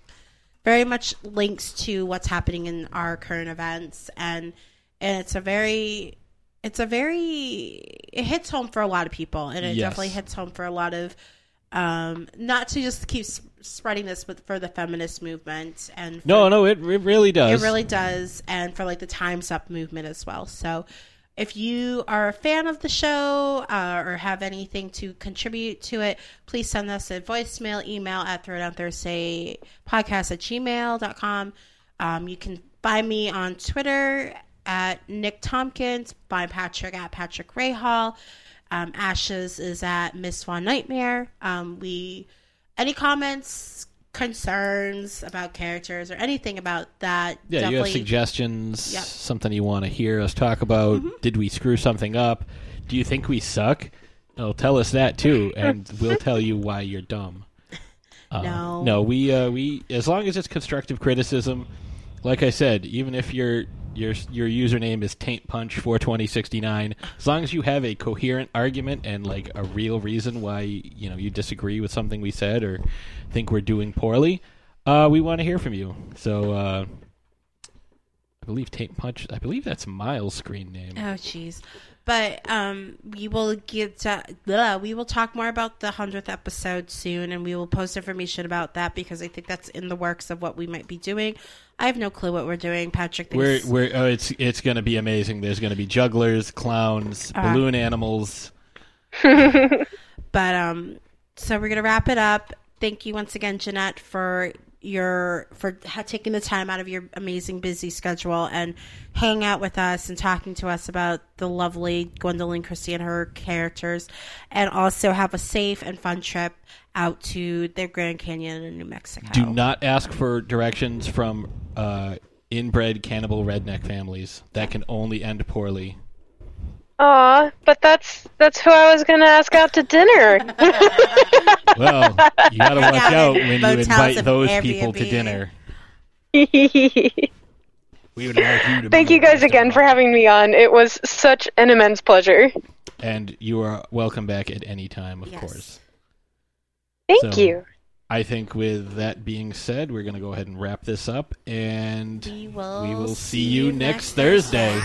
Speaker 2: very much links to what's happening in our current events, and and it's a very, it's a very, it hits home for a lot of people, and it
Speaker 1: Yes.
Speaker 2: definitely hits home for a lot of um, not to just keep spreading this with for the feminist movement and for-
Speaker 1: No, no, it, it really does.
Speaker 2: it really does, and for like the Times Up movement as well. So, if you are a fan of the show uh, or have anything to contribute to it, please send us a voicemail, email at Throwdown Thursday podcast at gmail.com. Um, you can find me on Twitter at Nick Tompkins, by Patrick at Patrick Rahal. Um, Ashes is at Miss Swan Nightmare. Um, we any comments, concerns about characters or anything about that?
Speaker 1: Yeah, you have suggestions,
Speaker 2: Yep. Mm-hmm.
Speaker 1: something you want to hear us talk about. Did we screw something up? Do you think we suck? Oh, tell us that too, and [laughs] we'll tell you why you're dumb. Uh,
Speaker 2: No.
Speaker 1: no, we uh, we as long as it's constructive criticism. Like I said, even if your your your username is Taint Punch four twenty sixty nine, as long as you have a coherent argument and like a real reason why you know you disagree with something we said or think we're doing poorly, uh, we want to hear from you. So. Uh, I believe Taint Punch. I believe that's Miles' screen name.
Speaker 2: Oh, jeez. But um, we will get to, blah, we will talk more about the hundredth episode soon, and we will post information about that because I think that's in the works of what we might be doing. I have no clue what we're doing. Patrick
Speaker 1: We're we're oh, it's it's going to be amazing. There's going to be jugglers, clowns,
Speaker 2: Uh.
Speaker 1: balloon animals. [laughs]
Speaker 2: But um, so we're gonna wrap it up. Thank you once again, Jeanette, for your for taking the time out of your amazing busy schedule and hang out with us and talking to us about the lovely Gwendoline Christie and her characters, and also have a safe and fun trip out to the Grand Canyon in New Mexico.
Speaker 1: Do not ask for directions from uh, inbred cannibal redneck families. That can only end poorly.
Speaker 4: Aw, but that's that's who I was gonna ask out to dinner. [laughs]
Speaker 1: Well, you got to watch
Speaker 4: Yeah,
Speaker 1: out when you invite
Speaker 4: and
Speaker 1: those people to dinner. [laughs] We would like you to Thank
Speaker 4: you guys again for having me on. It was such an immense pleasure.
Speaker 1: and you are welcome back at any time, of course.
Speaker 4: Thank
Speaker 1: So,
Speaker 4: you.
Speaker 1: I think with that being said, we're going to go ahead and wrap this up, and
Speaker 2: we will,
Speaker 1: we will see you next Thursday.